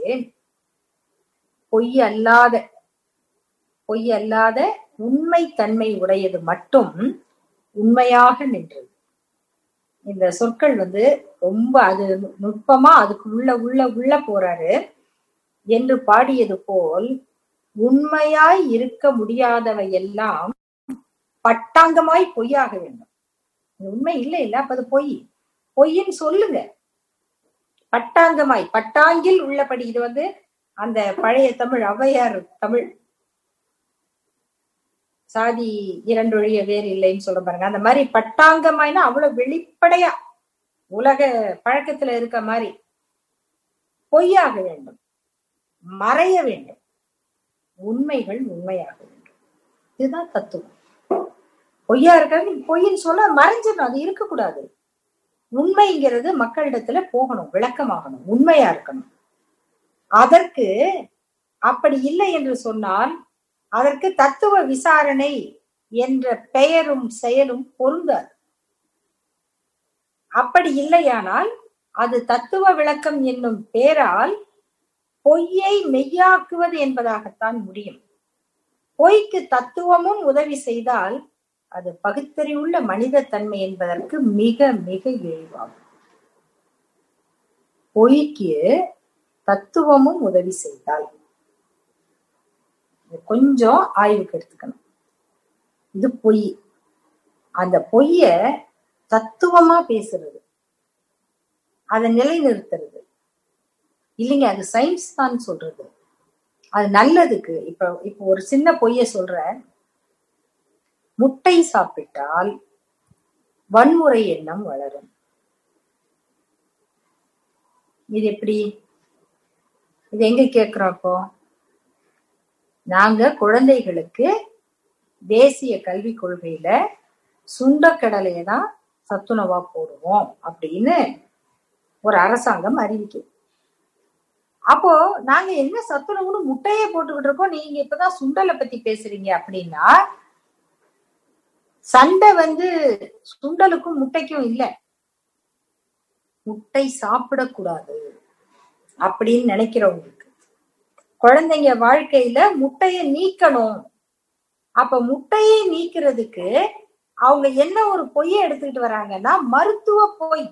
பொய் அல்லாத பொய் அல்லாத உண்மை தன்மை உடையது மட்டும் உண்மையாக நின்றது. இந்த சொற்கள் வந்து ரொம்ப அது நுட்பமா அதுக்கு உள்ள உள்ள உள்ள போறாரு. என்று பாடியது போல் உண்மையாய் இருக்க முடியாதவை எல்லாம் பட்டாங்கமாய் பொய்யாக வேண்டும். உண்மை இல்லை இல்ல அப்ப அது பொய். பொய்ன்னு சொல்லுங்க. பட்டாங்கமாய் பட்டாங்கில் உள்ளபடி. இது வந்து அந்த பழைய தமிழ் ஔவையார் தமிழ் சாதி இரண்டொழிய வேறு இல்லைன்னு சொல்ல பாருங்க. அந்த மாதிரி பட்டாங்கமாய்னா அவ்வளவு வெளிப்படையா உலக பழக்கத்துல இருக்க மாதிரி பொய்யாக வேண்டும். மறைய வேண்டும். உண்மைகள் உண்மையாக வேண்டும். இதுதான் தத்துவம். பொய்யா இருக்கிறது பொய்ன்னு சொல்ல மறைஞ்சிடணும். அது இருக்கக்கூடாது. உண்மைங்கிறது மக்களிடத்துல போகணும் விளக்கமாகணும் உண்மையா இருக்கணும். அதற்கு அப்படி இல்லை என்று சொன்னால் அதற்கு தத்துவ விசாரணை என்ற பெயரும் செயலும் பொருந்தாது. அப்படி இல்லையானால் அது தத்துவ விளக்கம் என்னும் பெயரால் பொய்யை மெய்யாக்குவது என்பதாகத்தான் முடியும். பொய்க்கு தத்துவமும் உதவி செய்தால் அது பகுத்தறிவுள்ள மனித தன்மை என்பதற்கு மிக மிக இழிவாகும். பொய்க்கு தத்துவமும் உதவி செய்தால் கொஞ்சம் ஆய்வுக்கு எடுத்துக்கணும். இது பொய். அந்த பொய்ய தத்துவமா பேசுறது. அதை நிலைநிறுத்துறது. இல்லைங்க அது சயின்ஸ் தான் சொல்றது. அது நல்லதுக்கு. இப்ப இப்ப ஒரு சின்ன பொய்ய சொல்றேன். முட்டை சாப்பிட்டால் வன்முறை எண்ணம் வளரும். இது எப்படி? இது எங்க கேக்குறோம் அப்போ நாங்க குழந்தைகளுக்கு தேசிய கல்விக் கொள்கையில சுண்டக்கடலையை தான் சத்துணவா போடுவோம் அப்படின்னு ஒரு அரசாங்கம் அறிவிக்கும் அப்போ நாங்க என்ன சத்துணவுன்னு முட்டையே போட்டுக்கிட்டு இருக்கோம். நீங்க இப்பதான் சுண்டலை பத்தி பேசுறீங்க அப்படின்னா சண்டை வந்து சுண்டலுக்கும் முட்டைக்கும் இல்லை. முட்டை சாப்பிடக்கூடாது அப்படின்னு நினைக்கிறவங்களுக்கு குழந்தைங்க வாழ்க்கையில முட்டையை நீக்கணும். அப்ப முட்டையை நீக்கிறதுக்கு அவங்க என்ன ஒரு பொய்யை எடுத்துக்கிட்டு வராங்கன்னா மருத்துவ பொய்.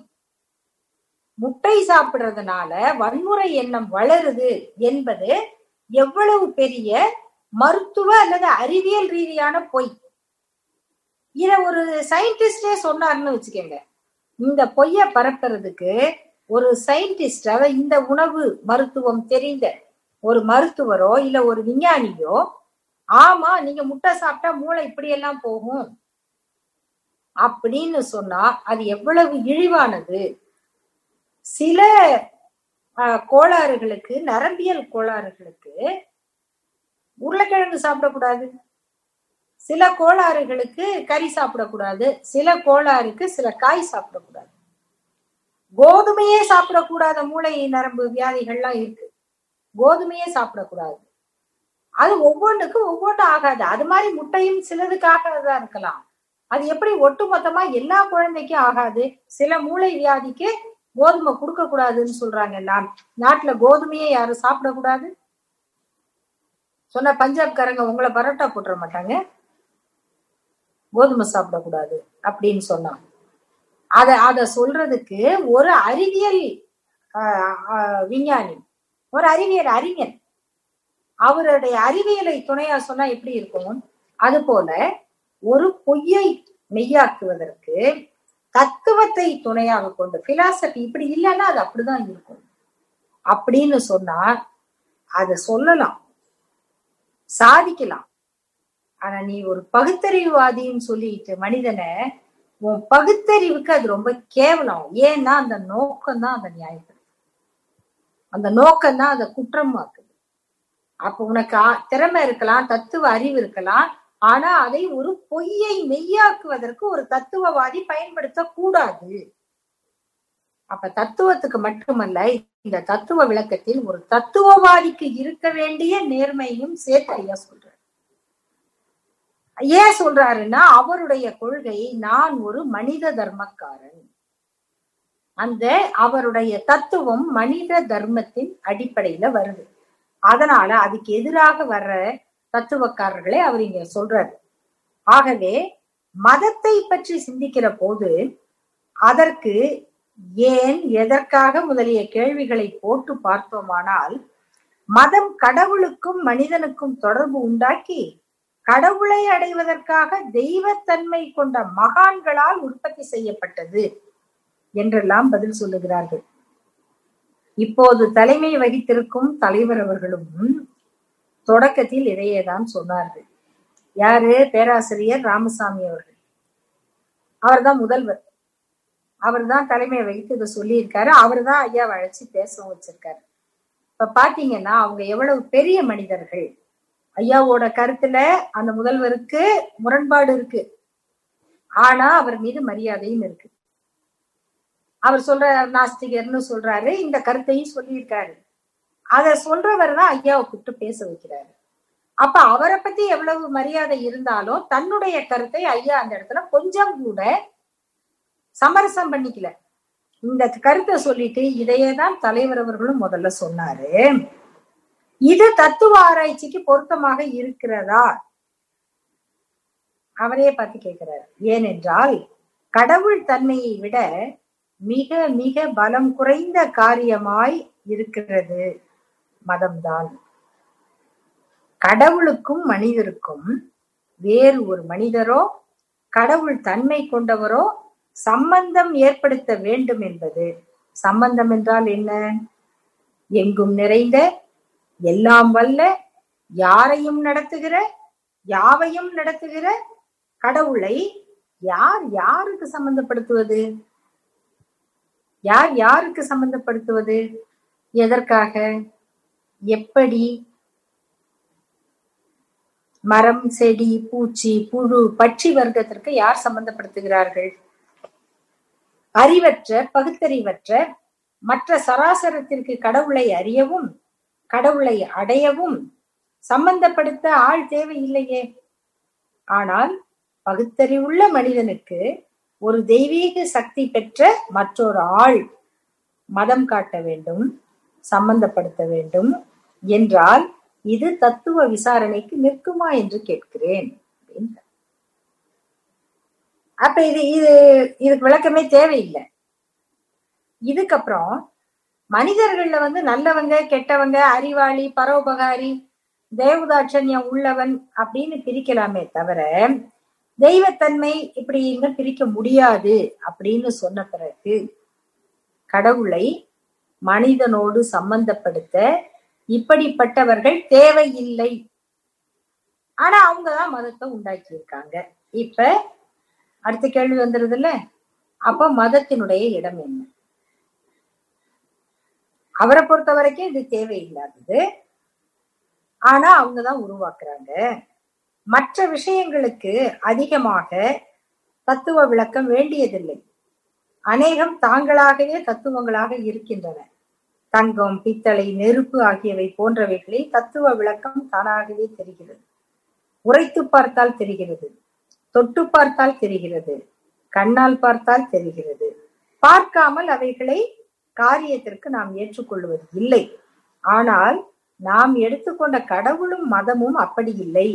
முட்டை சாப்பிடுறதுனால வன்முறை எண்ணம் வளருது என்பது எவ்வளவு பெரிய மருத்துவ அல்லது அறிவியல் ரீதியான பொய். இத ஒரு சயின்டிஸ்டே சொன்னார்னு வச்சுக்கோங்க. இந்த பொய்ய பரப்புறதுக்கு ஒரு சயின்டிஸ்ட் அதாவது இந்த உணவு மருத்துவம் தெரிந்த ஒரு மருத்துவரோ இல்ல ஒரு விஞ்ஞானியோ ஆமா நீங்க முட்டை சாப்பிட்டா மூளை இப்படி எல்லாம் போகும். அப்படின்னு சொன்னா அது எவ்வளவு இழிவானது. சில கோளாறுகளுக்கு நரம்பியல் கோளாறுகளுக்கு உருளைக்கிழங்கு சாப்பிடக்கூடாது. சில கோளாறுகளுக்கு கறி சாப்பிடக்கூடாது. சில கோளாறுக்கு சில காய் சாப்பிடக்கூடாது. கோதுமையே சாப்பிடக்கூடாத மூளை நரம்பு வியாதிகள்லாம் இருக்கு. கோதுமையே சாப்பிடக்கூடாது. அது ஒவ்வொன்றுக்கும் ஒவ்வொன்றும் ஆகாது. அது மாதிரி முட்டையும் சிலதுக்காக தான் இருக்கலாம். அது எப்படி ஒட்டுமொத்தமா எல்லா குழந்தைக்கும் ஆகாது? சில மூளை வியாதிக்கு கோதுமை கொடுக்க கூடாதுன்னு சொல்றாங்க எல்லாம். நாட்டுல கோதுமையே யாரும் சாப்பிடக்கூடாது? சொன்ன பஞ்சாப்காரங்க உங்களை பரோட்டா போட்டுற மாட்டாங்க. கோதுமை சாப்பிடக்கூடாது அப்படின்னு சொன்னான் அத அத சொல்றதுக்கு ஒரு அறிவியல் விஞ்ஞானி ஒரு அறிவியல் அறிஞர். அவருடைய அறிவியலை துணையா சொன்னா எப்படி இருக்கும்? அது போல ஒரு பொய்யை மெய்யாக்குவதற்கு தத்துவத்தை துணையாக கொண்டு பிலாசபி இப்படி இல்லைன்னா அது அப்படிதான் இருக்கும். அப்படின்னு சொன்னா அத சொல்லலாம். சாதிக்கலாம். ஆனா நீ ஒரு பகுத்தறிவுவாதின்னு சொல்லிட்டு மனிதனை உன் பகுத்தறிவுக்கு அது ரொம்ப கேவலம். ஏன்னா அந்த நோக்கம் தான் அதை நியாயப்படுத்து அந்த நோக்கம் தான் அதை குற்றமாக்குது. அப்ப உனக்கு திறமை இருக்கலாம் தத்துவ அறிவு இருக்கலாம் ஆனா அதை ஒரு பொய்யை மெய்யாக்குவதற்கு ஒரு தத்துவவாதி பயன்படுத்த கூடாது அப்ப தத்துவத்துக்கு மட்டுமல்ல இந்த தத்துவ விளக்கத்தில் ஒரு தத்துவவாதிக்கு இருக்க வேண்டிய நேர்மையும் சேர்த்து ஐயா சொல்றாரு. ஏன் சொல்றாருன்னா அவருடைய கொள்கை நான் ஒரு மனித தர்மக்காரன். அந்த அவருடைய தத்துவம் மனித தர்மத்தின் அடிப்படையில வருது. அதனால அதுக்கு எதிராக வர்ற தத்துவக்காரர்களை அவர் இங்க சொல்றாரு. ஆகவே மதத்தை பற்றி சிந்திக்கிற போது அதற்கு ஏன் எதற்காக முதலிய கேள்விகளை போட்டு பார்த்தோமானால் மதம் கடவுளுக்கும் மனிதனுக்கும் தொடர்பு உண்டாக்கி கடவுளை அடைவதற்காக தெய்வத்தன்மை கொண்ட மகான்களால் உற்பத்தி செய்யப்பட்டது. என்றெல்லாம் பதில் சொல்லுகிறார்கள். இப்போது தலைமை வகித்திருக்கும் தலைவர் அவர்களும் தொடக்கத்தில் இதையேதான் சொன்னார்கள். யாரு? பேராசிரியர் ராமசாமி அவர்கள். அவர்தான் முதல்வர். அவர் தான் தலைமை வகித்து இதை சொல்லியிருக்காரு. அவர் தான் ஐயா அழைச்சி பேசவும் வச்சிருக்காரு. இப்ப பாத்தீங்கன்னா அவங்க எவ்வளவு பெரிய மனிதர்கள். ஐயாவோட கருத்துல அந்த முதல்வருக்கு முரண்பாடு இருக்கு. ஆனா அவர் மீது மரியாதையும் இருக்கு. அவர் சொல்ற நாஸ்திகர்னு சொல்றாரு இந்த கருத்தையும் சொல்லியிருக்காரு. அத சொல்றவர் தான் ஐயாவை கூப்பிட்டு பேச வைக்கிறாரு. அப்ப அவரை பத்தி எவ்வளவு மரியாதை இருந்தாலும் தன்னுடைய கருத்தை ஐயா அந்த இடத்துல கொஞ்சம் கூட சமரசம் பண்ணிக்கல. இந்த கருத்தை சொல்லிட்டு இதையே தான் தலைவர் அவர்களும் முதல்ல சொன்னாரு. இது தத்துவ ஆராய்ச்சிக்கு பொருத்தமாக இருக்கிறதா? அவரே பார்த்து கேட்கிறார். ஏனென்றால் கடவுள் தன்மையை விட மிக மிக பலம் குறைந்த காரியமாய் இருக்கிறது மதம்தான். கடவுளுக்கும் மனிதருக்கும் வேறு ஒரு மனிதரோ கடவுள் தன்மை கொண்டவரோ சம்பந்தம் ஏற்படுத்த வேண்டும் என்பது. சம்பந்தம் என்றால் என்ன? எங்கும் நிறைந்த எல்லாம் வல்ல யாரையும் நடத்துகிற யாவையும் நடத்துகிற கடவுளை யார் யாருக்கு சம்பந்தப்படுத்துவது? யார் யாருக்கு சம்பந்தப்படுத்துவது? எதற்காக? எப்படி? மரம் செடி பூச்சி புழு பட்சி வர்க்கத்திற்கு யார் சம்பந்தப்படுத்துகிறார்கள்? அறிவற்ற பகுத்தறிவற்ற மற்ற சராசரத்திற்கு கடவுளை அறியவும் கடவுளை அடையவும் சம்பந்தப்படுத்த ஆள் தேவையில்லையே. ஆனால் பகுத்தறிவுள்ள மனிதனுக்கு ஒரு தெய்வீக சக்தி பெற்ற மற்றொரு ஆள் மதம் காட்ட வேண்டும் சம்பந்தப்படுத்த வேண்டும் என்றால் இது தத்துவ விசாரணைக்கு நிற்குமா என்று கேட்கிறேன் அப்ப இது இது இதுக்கு விளக்கமே தேவையில்லை. இதுக்கப்புறம் மனிதர்கள்ல வந்து நல்லவங்க கெட்டவங்க அறிவாளி பரோபகாரி தேவதாட்சண்யம் உள்ளவன் அப்படின்னு பிரிக்கலாமே தவிர தெய்வத்தன்மை இப்படின்னு பிரிக்க முடியாது அப்படின்னு சொன்ன பிறகு கடவுளை மனிதனோடு சம்பந்தப்படுத்த இப்படிப்பட்டவர்கள் தேவையில்லை. ஆனா அவங்கதான் மதத்தை உண்டாக்கி இருக்காங்க இப்ப அடுத்த கேள்வி வந்துருது இல்ல அப்ப மதத்தினுடைய இடம் என்ன? அவரை பொறுத்த வரைக்கும் இது தேவையில்லாதது. ஆனா அவங்கதான் உருவாக்குறாங்க. மற்ற விஷயங்களுக்கு அதிகமாக தத்துவ விளக்கம் வேண்டியதில்லை. அநேகம் தாங்களாகவே தத்துவங்களாக இருக்கின்றன. தங்கம் பித்தளை நெருப்பு ஆகியவை போன்றவைகளில் தத்துவ விளக்கம் தானாகவே தெரிகிறது. உரைத்து பார்த்தால் தெரிகிறது. தொட்டு பார்த்தால் தெரிகிறது. கண்ணால் பார்த்தால் தெரிகிறது. பார்க்காமல் அவைகளை காரியத்திற்கு நாம் ஏற்றுக்கொள்வது இல்லை. ஆனால் நாம் எடுத்துக்கொண்ட கடவுளும் மதமும் அப்படி இல்லை.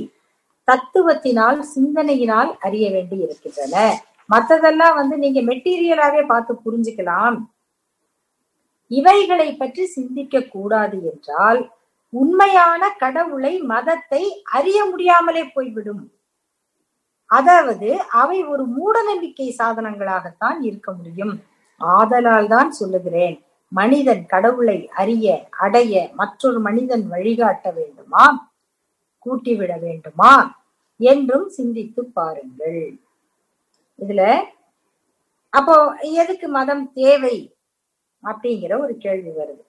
தத்துவத்தினால் சிந்தனையினால் அறிய வேண்டி இருக்கின்றன. மத்ததெல்லாம் வந்து நீங்க மெட்டீரியலாவே பார்த்து புரிஞ்சுக்கலாம். இவைகளை பற்றி சிந்திக்க கூடாது என்றால் உண்மையான கடவுளை மதத்தை அறிய முடியாமலே போய்விடும். அதாவது அவை ஒரு மூட நம்பிக்கை சாதனங்களாகத்தான் இருக்க முடியும். ஆதலால் தான் சொல்லுகிறேன் மனிதன் கடவுளை அறிய அடைய மற்றொரு மனிதன் வழிகாட்ட வேண்டுமா? கூட்டிவிட வேண்டுமா என்றும் சிந்தித்து பாருங்கள். இதுல அப்போ எதுக்கு மதம் தேவை அப்படிங்கிற ஒரு கேள்வி வருது.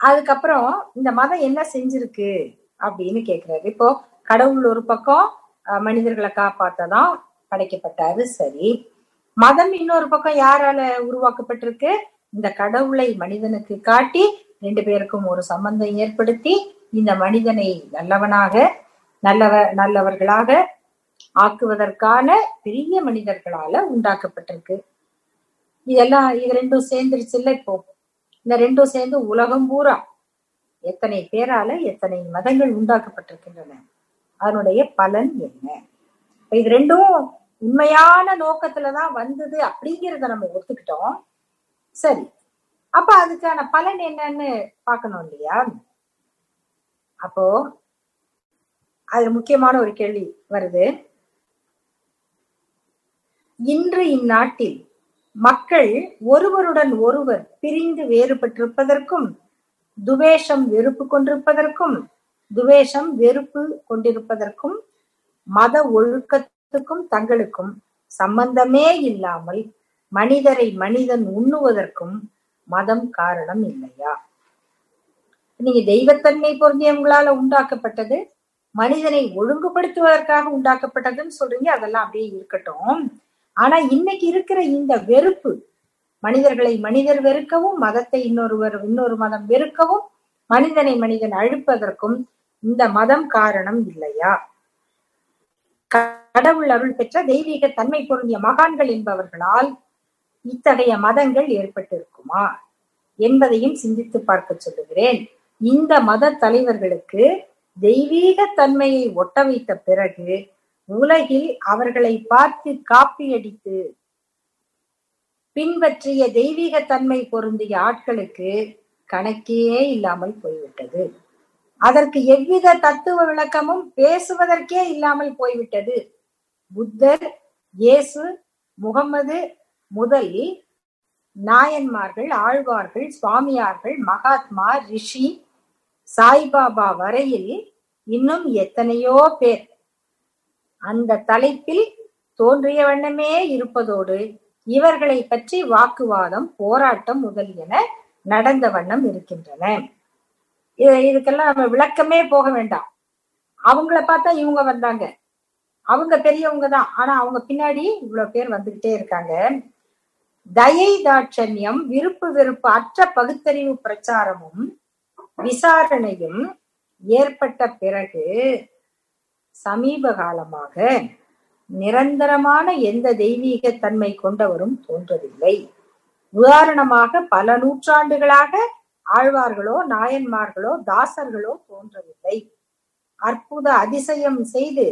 அதுக்கப்புறம் இந்த மதம் என்ன செஞ்சிருக்கு அப்படின்னு கேக்குறாரு. இப்போ கடவுள் ஒரு பக்கம் மனிதர்களை காப்பாத்ததான் படைக்கப்பட்டாரு சரி. மதம் இன்னொரு பக்கம் யாரால உருவாக்கப்பட்டிருக்கு? இந்த கடவுளை மனிதனுக்கு காட்டி ரெண்டு பேருக்கும் ஒரு சம்பந்தம் ஏற்படுத்தி இந்த மனிதனை நல்லவனாக நல்லவ நல்லவர்களாக ஆக்குவதற்கான பெரிய மனிதர்களால உண்டாக்கப்பட்டிருக்கு. இதெல்லாம் இது ரெண்டும் சேர்ந்துருச்சுல்ல இப்போ? இந்த ரெண்டும் சேர்ந்து உலகம் பூரா எத்தனை பேரால எத்தனை மதங்கள் உண்டாக்கப்பட்டிருக்கின்றன? அதனுடைய பலன் என்ன? இது ரெண்டும் உண்மையான நோக்கத்துலதான் வந்தது அப்படிங்கிறத நம்ம ஒத்துக்கிட்டோம். சரி. அப்ப அதுக்கான பலன் என்னன்னு பார்க்கணும் இல்லையா? அப்போ அது முக்கியமான ஒரு கேள்வி வருது. இன்று இந்நாட்டில் மக்கள் ஒருவருடன் ஒருவர் பிரிந்து வேறுபட்டிருப்பதற்கும் துவேஷம் வெறுப்பு கொண்டிருப்பதற்கும் துவேஷம் வெறுப்பு கொண்டிருப்பதற்கும் மத ஒழுக்கத்துக்கும் தங்களுக்கும் சம்பந்தமே இல்லாமல் மனிதரை மனிதன் உண்ணுவதற்கும் மதம் காரணம் இல்லையா? நீங்க தெய்வத்தன்மை பொருந்தியவங்களால உண்டாக்கப்பட்டது மனிதனை ஒழுங்குபடுத்துவதற்காக உண்டாக்கப்பட்டதுன்னு சொல்றீங்க அதெல்லாம் அப்படியே இருக்கட்டும். ஆனா இன்னைக்கு இருக்கிற இந்த வெறுப்பு மனிதர்களை மனிதர் வெறுக்கவும் மதத்தை இன்னொருவர் இன்னொரு மதம் வெறுக்கவும் மனிதனை மனிதன் அழிப்பதற்கும் இந்த மதம் காரணம் இல்லையா? கடவுள் அருள் பெற்ற தெய்வீக தன்மை பொருந்திய மகான்கள் என்பவர்களால் இத்தகைய மதங்கள் ஏற்பட்டிருக்குமா என்பதையும் சிந்தித்து பார்க்க சொல்லுகிறேன். இந்த மத தலைவர்களுக்கு தெய்வீக தன்மையை ஒட்ட வைத்த பிறகு உலகில் அவர்களை பார்த்து காப்பியடித்து பின்பற்றிய தெய்வீக தன்மை பொருந்திய ஆட்களுக்கு கணக்கே இல்லாமல் போய்விட்டது. அதற்கு எவ்வித தத்துவ விளக்கமும் பேசுவதற்கே இல்லாமல் போய்விட்டது. புத்தர் இயேசு முகமது முதல் நாயன்மார்கள் ஆழ்வார்கள் சுவாமியார்கள் மகாத்மா ரிஷி சாய்பாபா வரையில் இன்னும் எத்தனையோ பேர் அந்த தலைப்பில் தோன்றிய வண்ணமே இருப்பதோடு இவர்களை பற்றி வாக்குவாதம் போராட்டம் முதலியன நடந்த வண்ணம் இருக்கின்றன. இதுக்கெல்லாம் நம்ம விளக்கமே போக வேண்டாம். அவங்கள பார்த்தா இவங்க வந்தாங்க. அவங்க பெரியவங்க தான். ஆனா அவங்க பின்னாடி இவ்வளவு பேர் வந்துகிட்டே இருக்காங்க. தயை தாட்சண்யம் விருப்பு வெறுப்பு அற்ற பகுத்தறிவு பிரச்சாரமும் விசாரணையும் ஏற்பட்ட பிறகு சமீப காலமாக நிரந்தரமான எந்த தெய்வீக தன்மை கொண்டவரும் தோன்றவில்லை. உதாரணமாக பல நூற்றாண்டுகளாக ஆழ்வார்களோ நாயன்மார்களோ தாசர்களோ தோன்றவில்லை. அற்புத அதிசயம் செய்து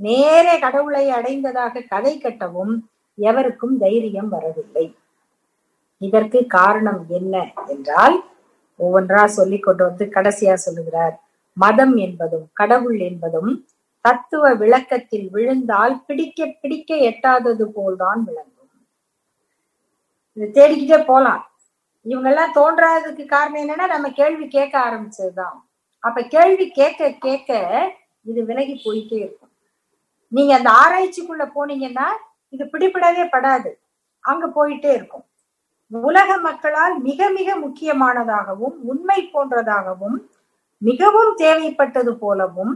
நேரே கடவுளை அடைந்ததாக கதை கட்டவும் எவருக்கும் தைரியம் வரவில்லை. இதற்கு காரணம் என்ன என்றால் ஒவ்வொன்றா சொல்லிக் கொண்டு வந்து கடைசியா சொல்லுகிறார். மதம் என்பதும் கடவுள் என்பதும் தத்துவ விளக்கத்தில் விழுந்தால் பிடிக்க பிடிக்க எட்டாதது போல்தான் விளங்கும். இது தேடிக்கிட்டே போலாம். இவங்க எல்லாம் தோன்றாததுக்கு காரணம் என்னன்னா நம்ம கேள்வி கேட்க ஆரம்பிச்சதுதான். அப்ப கேள்வி கேட்க கேட்க இது விலகி போயிட்டே இருக்கும். நீங்க அந்த ஆராய்ச்சிக்குள்ள போனீங்கன்னா இது பிடிபடவே படாது. அங்க போயிட்டே இருக்கும். உலக மக்களால் மிக மிக முக்கியமானதாகவும் உண்மை போன்றதாகவும் மிகவும் தேவைப்பட்டது போலவும்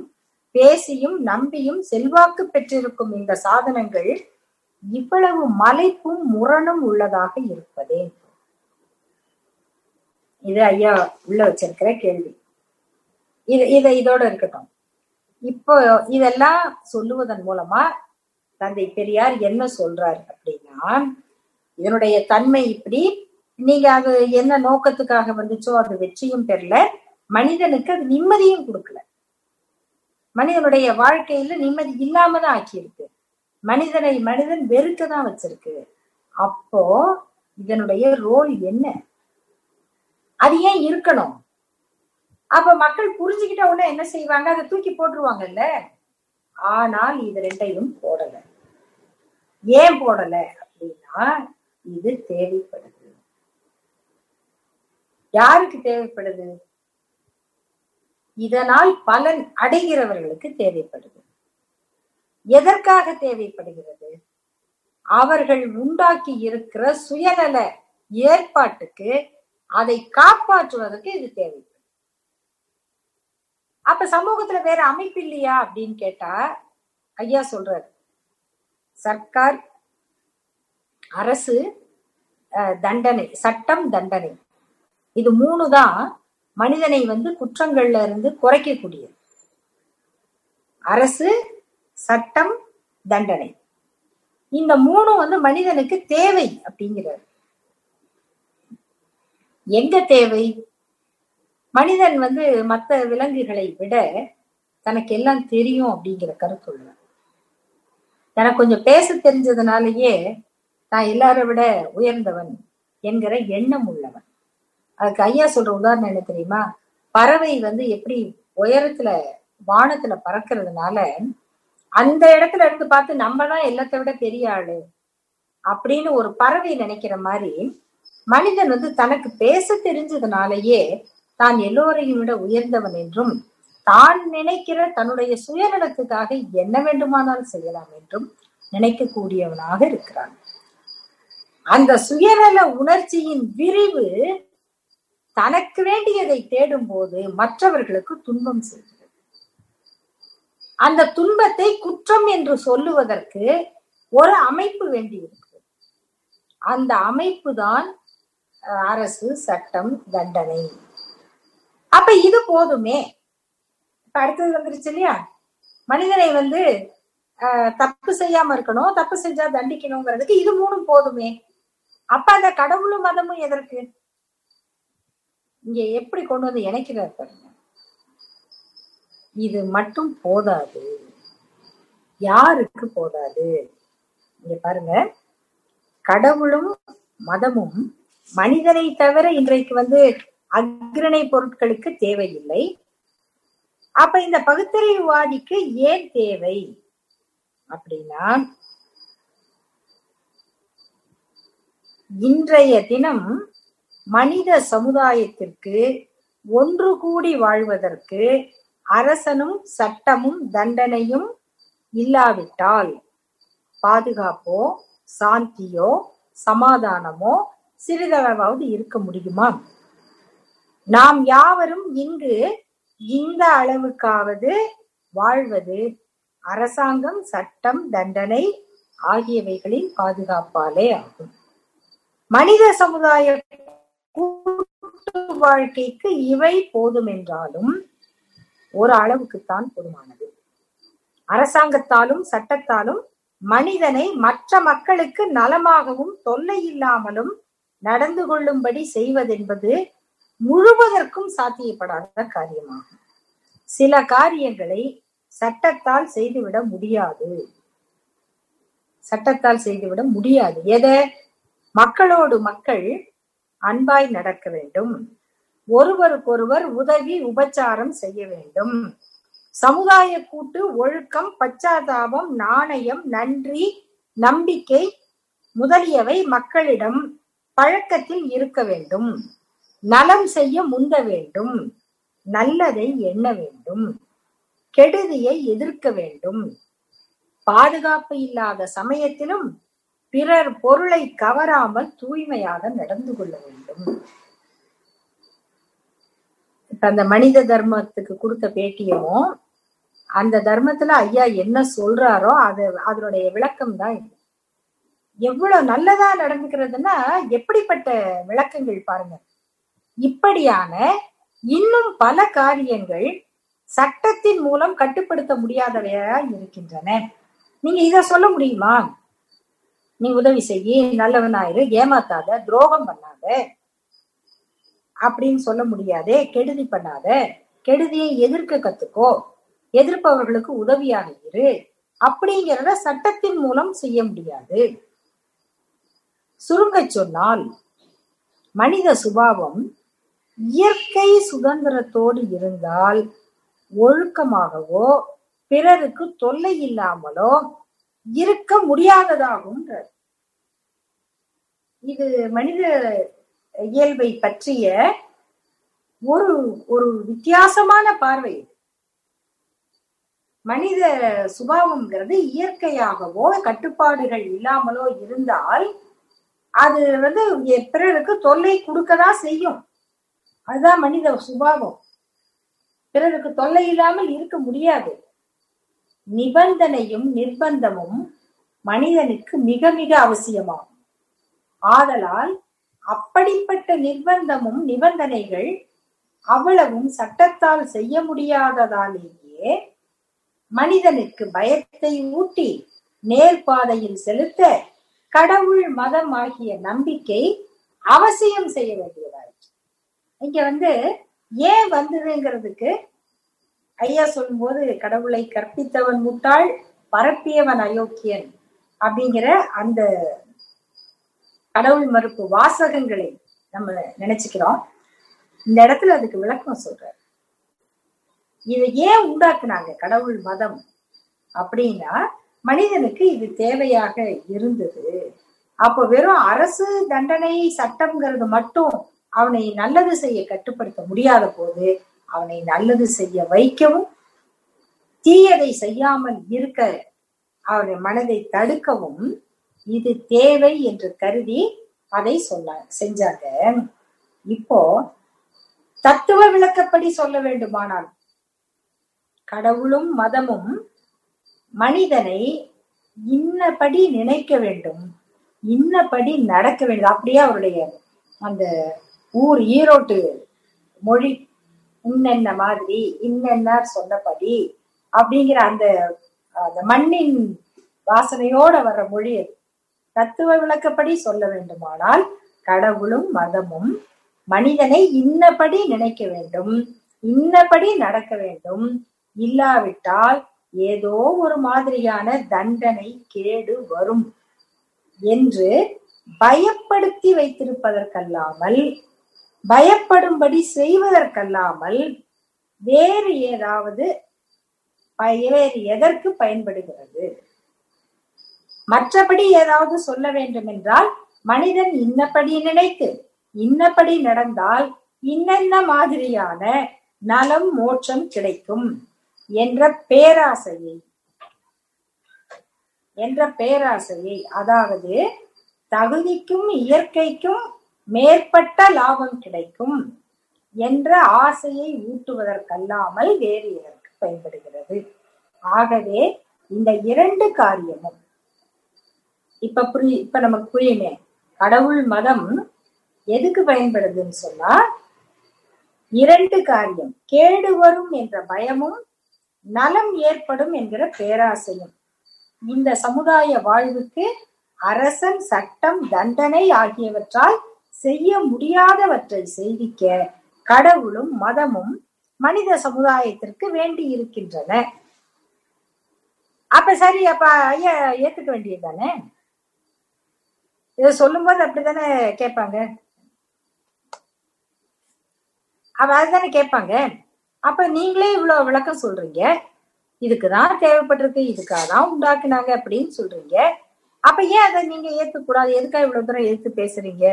பேசியும் நம்பியும் செல்வாக்கு பெற்றிருக்கும் இந்த சாதனங்கள் இவ்வளவு மலைப்பும் முரணும் உள்ளதாக இருப்பதே. இது ஐயா உள்ள வச்சிருக்கிற கேள்வி. இது இத இதோட இருக்கட்டும். இப்போ இதெல்லாம் சொல்லுவதன் மூலமா தந்தை பெரியார் என்ன சொல்றாரு அப்படின்னா இதனுடைய தன்மை இப்படி. நீங்க அது என்ன நோக்கத்துக்காக வந்துச்சோ அது வெற்றியும் பெறல. மனிதனுக்கு அது நிம்மதியும் கொடுக்கல. மனிதனுடைய வாழ்க்கையில நிம்மதி இல்லாம தான் ஆக்கியிருக்கு. மனிதனை மனிதன் வெறுக்க தான் வச்சிருக்கு. அப்போ இதனுடைய ரோல் என்ன? அது ஏன் இருக்கணும்? அப்ப மக்கள் புரிஞ்சுக்கிட்ட உடனே என்ன செய்வாங்க? அதை தூக்கி போட்டுருவாங்கல்ல? ஆனால் இது ரெண்டையும் போடல. ஏன் போடல அப்படின்னா இது தேவைப்படுது. யாருக்கு தேவைப்படுது? இதனால் பலன் அடைகிறவர்களுக்கு தேவைப்படுது. எதற்காக தேவைப்படுகிறது? அவர்கள் உண்டாக்கி இருக்கிற சுயநல ஏற்பாட்டுக்கு அதை காப்பாற்றுவதற்கு இது தேவைப்படும் அப்ப சமூகத்துல வேற அமைப்பு இல்லையா அப்படின்னு கேட்டா ஐயா சொல்றாரு சர்க்கார் அரசு தண்டனை சட்டம் தண்டனை. இது மூணு தான் மனிதனை வந்து குற்றங்கள்ல இருந்து குறைக்கக்கூடியது. அரசு சட்டம் தண்டனை. இந்த மூணும் வந்து மனிதனுக்கு தேவை அப்படிங்கிறார். எங்க தேவை? மனிதன் வந்து மற்ற விலங்குகளை விட தனக்கு எல்லாம் தெரியும் அப்படிங்கிற கருத்துள்ள. எனக்கு கொஞ்சம் பேச தெரிஞ்சதுனாலயே நான் எல்லாரை விட உயர்ந்தவன் என்கிற எண்ணம் உள்ளவன். அதுக்கு ஐயா சொல்ற உதாரணம் என்ன தெரியுமா? பறவை வந்து எப்படி உயரத்துல வானத்துல பறக்கிறதுனால அந்த இடத்துல இருந்து பார்த்து நம்ம தான் எல்லாத்தை விட பெரிய ஆளு அப்படின்னு ஒரு பறவை நினைக்கிற மாதிரி மனிதன் வந்து தனக்கு பேச தெரிஞ்சதுனாலயே தான் எல்லோரையும் விட உயர்ந்தவன் என்றும் தான் நினைக்கிற தன்னுடைய சுயநலத்துக்காக என்ன வேண்டுமானாலும் செய்யலாம் என்றும் நினைக்கக்கூடியவனாக இருக்கிறான். அந்த சுயநல உணர்ச்சியின் விரிவு தனக்கு வேண்டியதை தேடும் போது மற்றவர்களுக்கு துன்பம் செய்கிறது. அந்த துன்பத்தை குற்றம் என்று சொல்லுவதற்கு ஒரு அமைப்பு வேண்டியிருக்கிறது அந்த அமைப்பு தான் அரசு சட்டம் தண்டனை. அப்ப இது போதுமே. இப்ப அடுத்தது வந்துருச்சு இல்லையா? மனிதனை வந்து தப்பு செய்யாம இருக்கணும் தப்பு செஞ்சா தண்டிக்கணுங்கிறதுக்கு இது மூணும் போதுமே. அப்ப அந்த கடவுளும் மதமும் எதற்கு? இங்க எப்படி கொண்டு வந்து இணைக்கிறார் பாருங்க. இது மட்டும் போதாது. யாருக்கு போதாது? இங்க பாருங்க. கடவுளும் மதமும் மனிதனை தவிர இன்றைக்கு வந்து அக்ரணை பொருட்களுக்கு தேவையில்லை. அப்ப இந்த பகுத்தறிவுவாதிக்கு ஏன் தேவை? அப்படின்னா இன்றைய தினம் மனித சமுதாயத்திற்கு ஒன்று கூடி வாழ்வதற்கு அரசனும் சட்டமும் தண்டனையும் இல்லாவிட்டால் பாதுகாப்போ சாந்தியோ சமாதானமோ சிறிதளவாவது இருக்க முடியுமா? நாம் யாவரும் இங்கு இந்த அளவுக்காவது வாழ்வது அரசாங்கம் சட்டம் தண்டனை ஆகியவைகளின் பாதுகாப்பாலே ஆகும். மனித சமுதாய கூட்டு வாழ்க்கைக்கு இவை போதும் என்றாலும் ஒரு அளவுக்குத்தான் போதுமானது. அரசாங்கத்தாலும் சட்டத்தாலும் மனிதனை மற்ற மக்களுக்கு நலமாகவும் தொல்லை இல்லாமலும் நடந்து கொள்ளும்படி செய்வதென்பது முழுவதற்கும் சாத்தியப்படாத காரியமாகும். சில காரியங்களை சட்டத்தால் செய்துவிட முடியாது. சட்டத்தால் செய்துவிட முடியாது. எதை? மக்களோடு மக்கள் அன்பாய் நடக்க வேண்டும். ஒருவருக்கொருவர் உதவி உபச்சாரம் செய்ய வேண்டும். சமுதாய கூட்டு ஒழுக்கம் பச்சாதாபம் நாணயம் நன்றி நம்பிக்கை முதலியவை மக்களிடம் பழக்கத்தில் இருக்க வேண்டும். நலம் செய்ய முந்த வேண்டும். நல்லதை எண்ண வேண்டும். கெடுதியை எதிர்க்க வேண்டும். பாதுகாப்பு இல்லாத சமயத்திலும் பிறர் பொருளை கவராமல் தூய்மையாக நடந்து கொள்ள வேண்டும். இப்ப அந்த மனித தர்மத்துக்கு கொடுத்த பேட்டியமும் அந்த தர்மத்துல ஐயா என்ன சொல்றாரோ அது அதனுடைய விளக்கம் தான் இது. எவ்வளவு நல்லதா நடந்துக்கிறதுன்னா எப்படிப்பட்ட விளக்கங்கள் பாருங்க. இப்படியான இன்னும் பல காரியங்கள் சட்டத்தின் மூலம் கட்டுப்படுத்த முடியாதவையா இருக்கின்றன. நீங்க இத சொல்ல முடியுமா? நீ உதவி செய்யி நல்லவனாயிரு ஏமாத்தாத துரோகம் பண்ணாத அப்படின்னு சொல்ல முடியாதே கெடுதி பண்ணாத. கெடுதியை எதிர்க்க கத்துக்கோ. எதிர்ப்பவர்களுக்கு உதவியாக இரு. அப்படிங்கிறத சட்டத்தின் மூலம் செய்ய முடியாது. சுருங்க சொன்னால் மனித சுபாவம் இயற்கை சுதந்திரத்தோடு இருந்தால் ஒழுக்கமாகவோ பிறருக்கு தொல்லை இல்லாமலோ இருக்க முடியாததாகும் இது மனித இயல்பை பற்றிய ஒரு ஒரு வித்தியாசமான பார்வை மனித சுபாவம்ங்கிறது இயற்கையாகவோ கட்டுப்பாடுகள் இல்லாமலோ இருந்தால் அது வந்து பிறருக்கு தொல்லை கொடுக்கதான் செய்யும். அதுதான் மனித சுபாவம். பிறருக்கு தொல்லை இல்லாமல் இருக்க முடியாது. நிபந்தனையும் நிர்பந்தமும் மனிதனுக்கு மிக மிக அவசியமாகும் ஆதலால் அப்படிப்பட்ட நிர்பந்தமும் நிபந்தனைகள் அவ்வளவும் சட்டத்தால் செய்ய முடியாததாலேயே மனிதனுக்கு பயத்தை ஊட்டி நேர்பாதையில் செலுத்த கடவுள் மதம் ஆகிய நம்பிக்கை அவசியம் செய்ய வேண்டியதாயிற்று. இங்க வந்து ஏன் வந்ததுங்கிறதுக்கு ஐயா சொல்லும் போது கடவுளை கற்பித்தவன் முட்டாள் பரப்பியவன் அயோக்கியன் அப்படிங்கிற அந்த கடவுள் மறுப்பு வாசகங்களை நம்ம நினைச்சுக்கிறோம். இந்த இடத்துல அதுக்கு விளக்கம் சொல்றாரு. இதை ஏன் உண்டாக்குனாங்க கடவுள் மதம் அப்படின்னா மனிதனுக்கு இது தேவையாக இருந்தது. அப்போ வெறும் அரசு தண்டனை சட்டம்ங்கிறது மட்டும் அவனை நல்லது செய்ய கட்டுப்படுத்த முடியாத போது அவனை நல்லது செய்ய வைக்கவும் தீயதை செய்யாமல் இருக்க அவருடைய மனதை தடுக்கவும் இது தேவை என்று கருதி அதை சொன்ன செஞ்சாங்க. இப்போ தத்துவ விளக்கப்படி சொல்ல வேண்டுமானால் கடவுளும் மதமும் மனிதனை இன்னபடி நினைக்க வேண்டும் இன்னபடி நடக்க வேண்டும். அப்படியே அவருடைய அந்த ஊர் ஈரோட்டு மொழி இன்னென்ன மாதிரி இன்னென்னார் சொன்னபடி அப்படிங்கிற அந்த அந்த மண்ணின் வாசனையோட வர்ற மொழி அது. தத்துவ விளக்கப்படி சொல்ல வேண்டுமானால் கடவுளும் மதமும் மனிதனை இன்னபடி நினைக்க வேண்டும் இன்னபடி நடக்க வேண்டும். இல்லாவிட்டால் ஏதோ ஒரு மாதிரியான தண்டனை கேடு வரும் என்று பயப்படுத்தி வைத்திருப்பதற்கல்லாமல் பயப்படும்படி செய்வதற்கல்லாமல் வேறு ஏதாவது வேறு எதற்கு பயன்படுகிறது? மற்றபடி ஏதாவது சொல்ல வேண்டும் என்றால் மனிதன் இன்னபடி நினைத்து இன்னபடி நடந்தால் இன்னென்ன மாதிரியான நலம் மோட்சம் கிடைக்கும் என்ற பேராசையை என்ற பேராசையை அதாவது தகுதிக்கும் இயற்கைக்கும் மேற்பட்ட லாபம் கிடைக்கும் என்ற ஆசையை ஊட்டுவதற்கல்லாமல் வேறு எதற்கு பயன்படுகிறது. ஆகவே இந்த இரண்டு காரியமும் இப்ப புரிய இப்ப நமக்கு புரியுமே கடவுள் மதம் எதுக்கு பயன்படுதுன்னு சொன்னா இரண்டு காரியம் கேடு வரும் என்ற பயமும் நலம் ஏற்படும் என்கிற பேராசையும். இந்த சமுதாய வாழ்வுக்கு அரசன் சட்டம் தண்டனை ஆகியவற்றால் செய்ய முடியாதவற்றை செய்திக்க கடவுளும் மதமும் மனித சமுதாயத்திற்கு வேண்டி இருக்கின்றன. அப்ப சரி அப்ப ஐயா ஏத்துக்க வேண்டியது தானே? இத சொல்லும் போது அப்படித்தானே கேட்பாங்க? அவ அதுதானே கேட்பாங்க? அப்ப நீங்களே இவ்வளவு விளக்கம் சொல்றீங்க. இதுக்குதான் தேவைப்பட்டிருக்கு இதுக்காக தான் உண்டாக்குனாங்க அப்படின்னு சொல்றீங்க. அப்ப ஏன் அதை நீங்க ஏத்துக்க கூடாது எதுக்கா இவ்வளவு தூரம் ஏத்து பேசுறீங்க?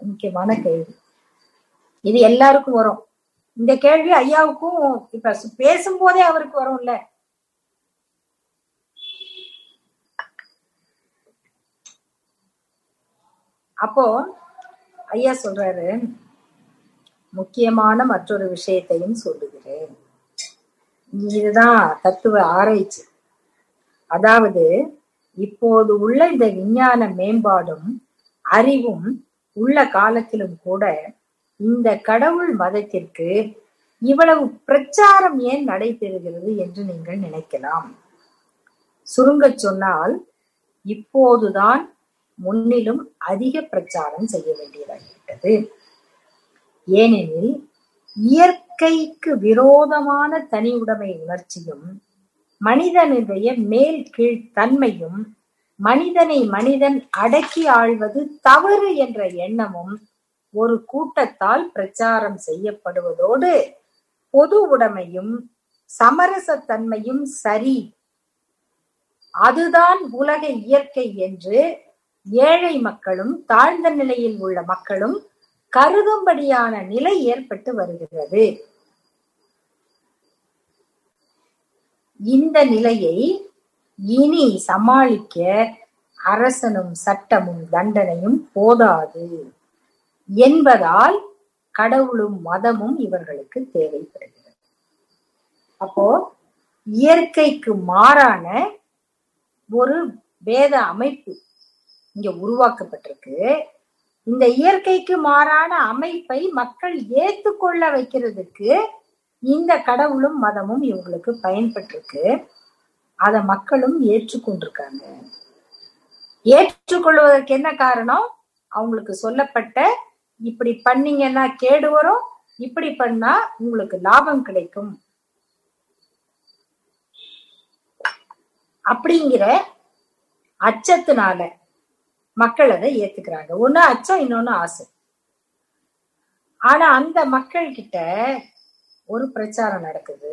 முக்கியமான கேள்வி. இது எல்லாருக்கும் வரும். இந்த கேள்வி ஐயாவுக்கும் இப்ப பேசும்போதே அவருக்கு வரும்ல? அப்போ ஐயா சொல்றாரு முக்கியமான மற்றொரு விஷயத்தையும் சொல்லுகிறேன். இதுதான் தத்துவ ஆராய்ச்சி. அதாவது இப்போது உள்ள இந்த விஞ்ஞான மேம்பாடும் அறிவும் உள்ள காலத்திலும் கூட இந்த கடவுள் மதத்திற்கு இவ்வளவு பிரச்சாரம் ஏன் நடைபெறுகிறது என்று நீங்கள் நினைக்கலாம். சுருங்க சொன்னால் இப்போதுதான் முன்னிலும் அதிக பிரச்சாரம் செய்ய வேண்டியதாகிவிட்டது. ஏனெனில் இயற்கைக்கு விரோதமான தனி உடைமை உணர்ச்சியும் மனிதனுடைய மேல் கீழ் தன்மையும் மனிதனை மனிதன் அடக்கி ஆள்வது தவறு என்ற எண்ணமும் ஒரு கூட்டத்தால் பிரச்சாரம் செய்யப்படுவதோடு பொது உடைமையும் சமரசத்தன்மையும் சரி. அதுதான் உலக இயற்கை என்று ஏழை மக்களும் தாழ்ந்த நிலையில் உள்ள மக்களும் கருதும்படியான நிலை ஏற்பட்டு வருகிறது. இந்த நிலையை இனி சமாளிக்க அரசனும் சட்டமும் தண்டனையும் போதாது. என்பதால் கடவுளும் மதமும் இவர்களுக்கு தேவைப்படுகிறது. அப்போ இயற்கைக்கு மாறான ஒரு வேத அமைப்பு இங்க உருவாக்கப்பட்டிருக்கு. இந்த இயற்கைக்கு மாறான அமைப்பை மக்கள் ஏத்துக்கொள்ள வைக்கிறதுக்கு இந்த கடவுளும் மதமும் இவங்களுக்கு பயன்பட்டிருக்கு. அத மக்களும் ஏற்றுக்கொண்டிருக்காங்க. ஏற்றுக்கொள்வதற்கு என்ன காரணம்? அவங்களுக்கு சொல்லப்பட்ட இப்படி பண்ணீங்கன்னா கேடு வரும் இப்படி பண்ணா உங்களுக்கு லாபம் கிடைக்கும். அப்படிங்கிற அச்சத்தினால மக்கள் அதை ஏத்துக்கிறாங்க. ஒண்ணு அச்சம் இன்னொன்னு ஆசை. ஆனா அந்த மக்கள் கிட்ட ஒரு பிரச்சாரம் நடக்குது.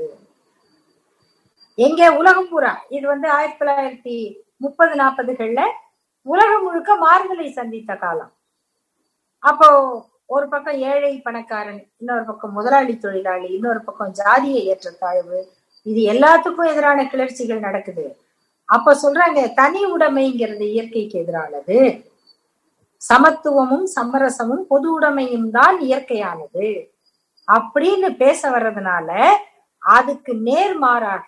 எங்க உலகம் பூரா? இது வந்து ஆயிரத்தி தொள்ளாயிரத்தி முப்பது நாற்பதுகள்ல உலகம் முழுக்க மாறுதலை சந்தித்த காலம். அப்போ ஒரு பக்கம் ஏழை பணக்காரன் இன்னொரு பக்கம் முதலாளி தொழிலாளி இன்னொரு பக்கம் ஜாதிய ஏற்றத்தாழ்வு இது எல்லாத்துக்கும் எதிரான கிளர்ச்சிகள் நடக்குது. அப்ப சொல்றாங்க தனி உடைமைங்கிறது இயற்கைக்கு எதிரானது. சமத்துவமும் சமரசமும் பொது உடைமையும் தான் இயற்கையானது. அப்படின்னு பேச வர்றதுனால அதுக்கு நேர்மாறாக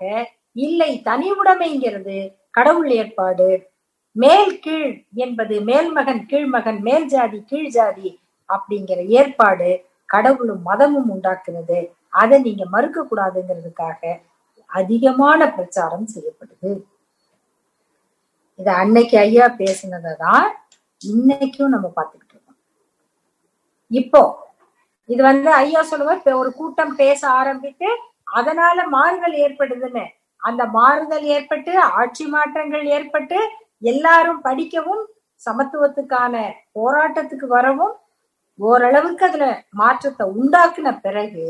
இல்லை தனி உடைமைங்கிறது கடவுள் ஏற்பாடு. மேல் கீழ் என்பது மேல்மகன் கீழ்மகன் மேல் ஜாதி கீழ் ஜாதி அப்படிங்கிற ஏற்பாடு கடவுளும் மதமும் உண்டாக்குனது. அதை நீங்க மறுக்க கூடாதுங்கிறதுக்காக அதிகமான பிரச்சாரம் செய்யப்படுது. இத அன்னைக்கு ஐயா பேசினதான் இன்னைக்கும் நம்ம பார்த்துக்கிட்டு இருக்கோம். இப்போ இது வந்து ஐயா சொல்லுவார் ஒரு கூட்டம் பேச ஆரம்பித்து அதனால மாறுதல் ஏற்படுதுன்னு. அந்த மாறுதல் ஏற்பட்டு ஆட்சி மாற்றங்கள் ஏற்பட்டு எல்லாரும் படிக்கவும் சமத்துவத்துக்கான போராட்டத்துக்கு வரவும் ஓரளவுக்கு அதுல மாற்றத்தை உண்டாக்குன பிறகு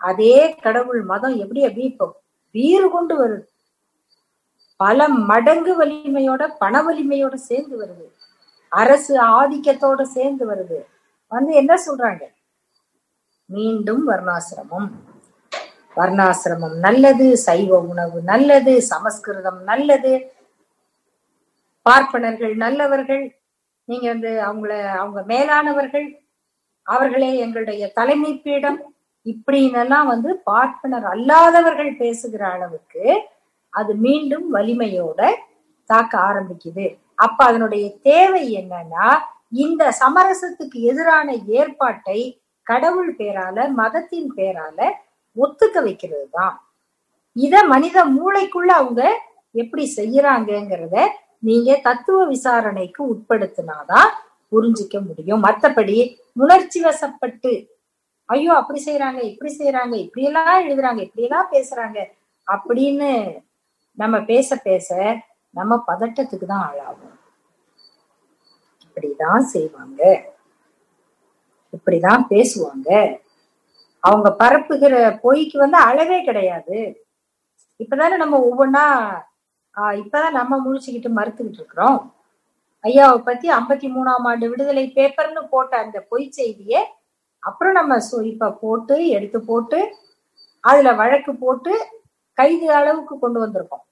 அதே கடவுள் மதம் எப்படி அப்படி இப்போ வீறு கொண்டு வருது. பல மடங்கு வலிமையோட பண வலிமையோட சேர்ந்து வருது. அரசு ஆதிக்கத்தோட சேர்ந்து வருது. வந்து என்ன சொல்றாங்க? மீண்டும் வர்ணாசிரமம். வர்ணாசிரமம் நல்லது சைவ உணவு நல்லது சமஸ்கிருதம் நல்லது. பார்ப்பனர்கள் நல்லவர்கள் நீங்க வந்து அவங்கள அவங்க மேலானவர்கள் அவர்களே எங்களுடைய தலைமை பீடம் இப்படின்னெல்லாம் வந்து பார்ப்பனர் அல்லாதவர்கள் பேசுகிற அளவுக்கு அது மீண்டும் வலிமையோட தாக்க ஆரம்பிக்குது. அப்ப அதனுடைய தேவை என்னன்னா இந்த சமரசத்துக்கு எதிரான ஏற்பாட்டை கடவுள் பேரால மதத்தின் பேரால ஒத்துக்க வைக்கிறது தான் இத மனித மூளைக்குள்ள அவங்க எப்படி செய்யறாங்கங்கிறத நீங்க தத்துவ விசாரணைக்கு உட்படுத்தினாதான் புரிஞ்சிக்க முடியும். மத்தபடி உணர்ச்சி வசப்பட்டு ஐயோ அப்படி செய்யறாங்க இப்படி செய்யறாங்க இப்படி எல்லாம் எழுதுறாங்க இப்படி எல்லாம் பேசுறாங்க அப்படின்னு நம்ம பேச பேச நம்ம பதட்டத்துக்கு தான் ஆளாகும். இப்படிதான் செய்வாங்க. இப்படிதான் பேசுவாங்க. அவங்க பரப்புகிற பொய்க்கு வந்து அளவே கிடையாது. இப்பதானே நம்ம ஒவ்வொன்னா ஆஹ் இப்பதான் நம்ம முழிச்சுக்கிட்டு மறுத்துக்கிட்டு இருக்கிறோம். ஐயாவை பத்தி ஐம்பத்தி மூணாம் ஆண்டு விடுதலை பேப்பர்னு போட்ட அந்த பொய் செய்திய அப்புறம் நம்ம இப்ப போட்டு எடுத்து போட்டு அதுல வழக்கு போட்டு கைது அளவுக்கு கொண்டு வந்திருக்கோம்.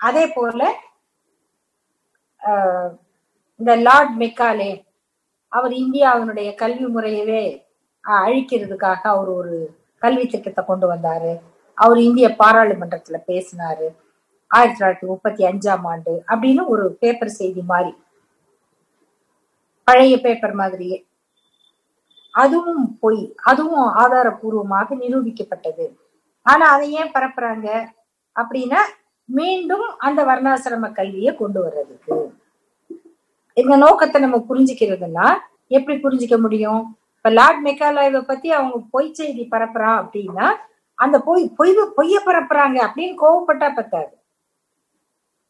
அதே போல ஆஹ், இந்த லார்ட் மெக்காலே அவர் இந்தியாவினுடைய கல்வி முறையவே அழிக்கிறதுக்காக அவர் ஒரு கல்வி திட்டத்தை கொண்டு வந்தாரு. அவர் இந்திய பாராளுமன்றத்துல பேசினாரு. ஆயிரத்தி தொள்ளாயிரத்தி முப்பத்தி அஞ்சாம் ஆண்டு அப்படின்னு ஒரு பேப்பர் செய்தி மாதிரி பழைய பேப்பர் மாதிரியே. அதுவும் பொய் அதுவும் ஆதாரபூர்வமாக நிரூபிக்கப்பட்டது. ஆனா அதை ஏன் பரப்புறாங்க? அப்படின்னா மீண்டும் அந்த வர்ணாசிரம கல்வியை கொண்டு வர்றதுக்கு. இந்த நோக்கத்தை நம்ம புரிஞ்சுக்கிறதுனா எப்படி புரிஞ்சுக்க முடியும்? இப்ப லார்ட் மெக்காலாய்வை பத்தி அவங்க பொய் செய்தி பரப்புறா அப்படின்னா அந்த பொய் பொய் பொய்ய பரப்புறாங்க அப்படின்னு கோவப்பட்டா பத்தாது.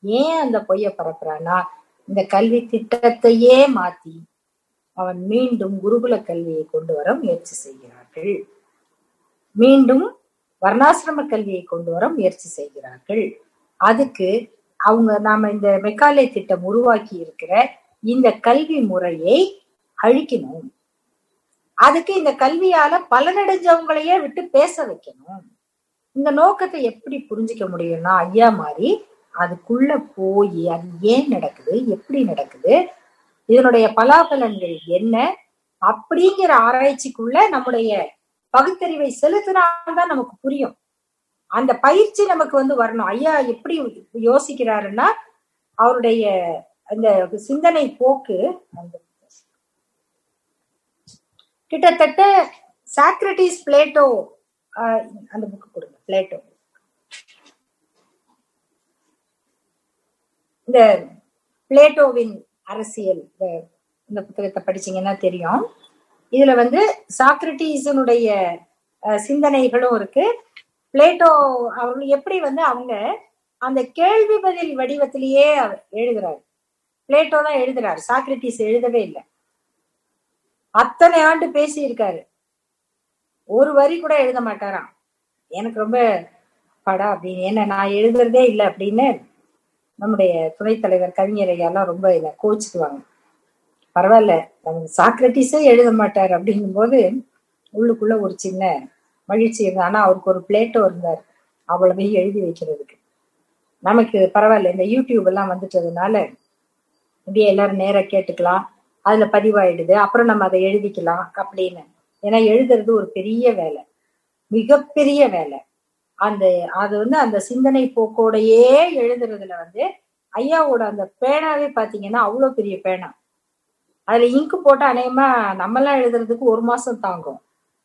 ஏன் அந்த பொய்ய பரப்புறான்னா இந்த கல்வி திட்டத்தையே மாத்தி அவன் மீண்டும் குருகுல கல்வியை கொண்டு வர முயற்சி செய்கிறார்கள். மீண்டும் வர்ணாசிரம கல்வியை கொண்டு வர முயற்சி செய்கிறார்கள். அதுக்கு அவங்க நாம இந்த மெக்காலே திட்டம் உருவாக்கி இருக்கிற இந்த கல்வி முறையை அழிக்கணும். அதுக்கு இந்த கல்வியால பலனடைஞ்சவங்களையே விட்டு பேச வைக்கணும். இந்த நோக்கத்தை எப்படி புரிஞ்சுக்க முடியும்னா ஐயா மாதிரி அதுக்குள்ள போய் அது ஏன் நடக்குது எப்படி நடக்குது இதனுடைய பலாபலன்கள் என்ன அப்படிங்கிற ஆராய்ச்சிக்குள்ள நம்முடைய பகுத்தறிவை செலுத்தினால்தான் நமக்கு புரியும். அந்த பயிற்சி நமக்கு வந்து வரணும். ஐயா எப்படி யோசிக்கிறாருன்னா அவருடைய அந்த சிந்தனை போக்கு அந்த கிட்டத்தட்ட சாக்ரட்டிஸ் பிளேட்டோ ஆஹ் அந்த புக்கு கொடுங்க பிளேட்டோ. இந்த பிளேட்டோவின் அரசியல் இந்த புத்தகத்தை படிச்சீங்கன்னா தெரியும். இதுல வந்து சாக்ரட்டிஸனுடைய சிந்தனைகளும் இருக்கு. பிளேட்டோ அவர்கள் எப்படி வந்து அவங்க அந்த கேள்வி பதில் வடிவத்திலேயே அவர் எழுதுறாரு. பிளேட்டோ தான் எழுதுறாரு சாக்ரட்டிஸ் எழுதவே இல்லை. அத்தனை ஆண்டு பேசி இருக்காரு ஒரு வரி கூட எழுத மாட்டாராம். எனக்கு ரொம்ப படா அப்படின்னு என்ன நான் எழுதுறதே இல்லை அப்படின்னு நம்முடைய துணைத் தலைவர் கவிஞர் ஐயாலாம் ரொம்ப இதை கோச்சுக்குவாங்க பரவாயில்ல நம்ம சாக்ரட்டிஸே எழுத மாட்டார் அப்படிங்கும்போது உள்ளுக்குள்ள ஒரு சின்ன மகிழ்ச்சி இருந்தது. ஆனா அவருக்கு ஒரு பிளேட்டோ இருந்தார் அவ்வளவையும் எழுதி வைக்கிறதுக்கு. நமக்கு பரவாயில்ல இந்த யூடியூப் எல்லாம் வந்துட்டதுனால இப்படியே எல்லாரும் நேரம் கேட்டுக்கலாம். அதுல பதிவாயிடுது. அப்புறம் நம்ம அதை எழுதிக்கலாம் அப்படின்னு. ஏன்னா எழுதுறது ஒரு பெரிய வேலை. மிகப்பெரிய வேலை. அந்த அது வந்து அந்த சிந்தனை போக்கோடையே எழுதுறதுல வந்து ஐயாவோட அந்த பேனாவே பாத்தீங்கன்னா அவ்வளவு பெரிய பேனா. அதுல இங்கு போட்டா அநேகமா நம்மெல்லாம் எழுதுறதுக்கு ஒரு மாசம் தாங்கும்.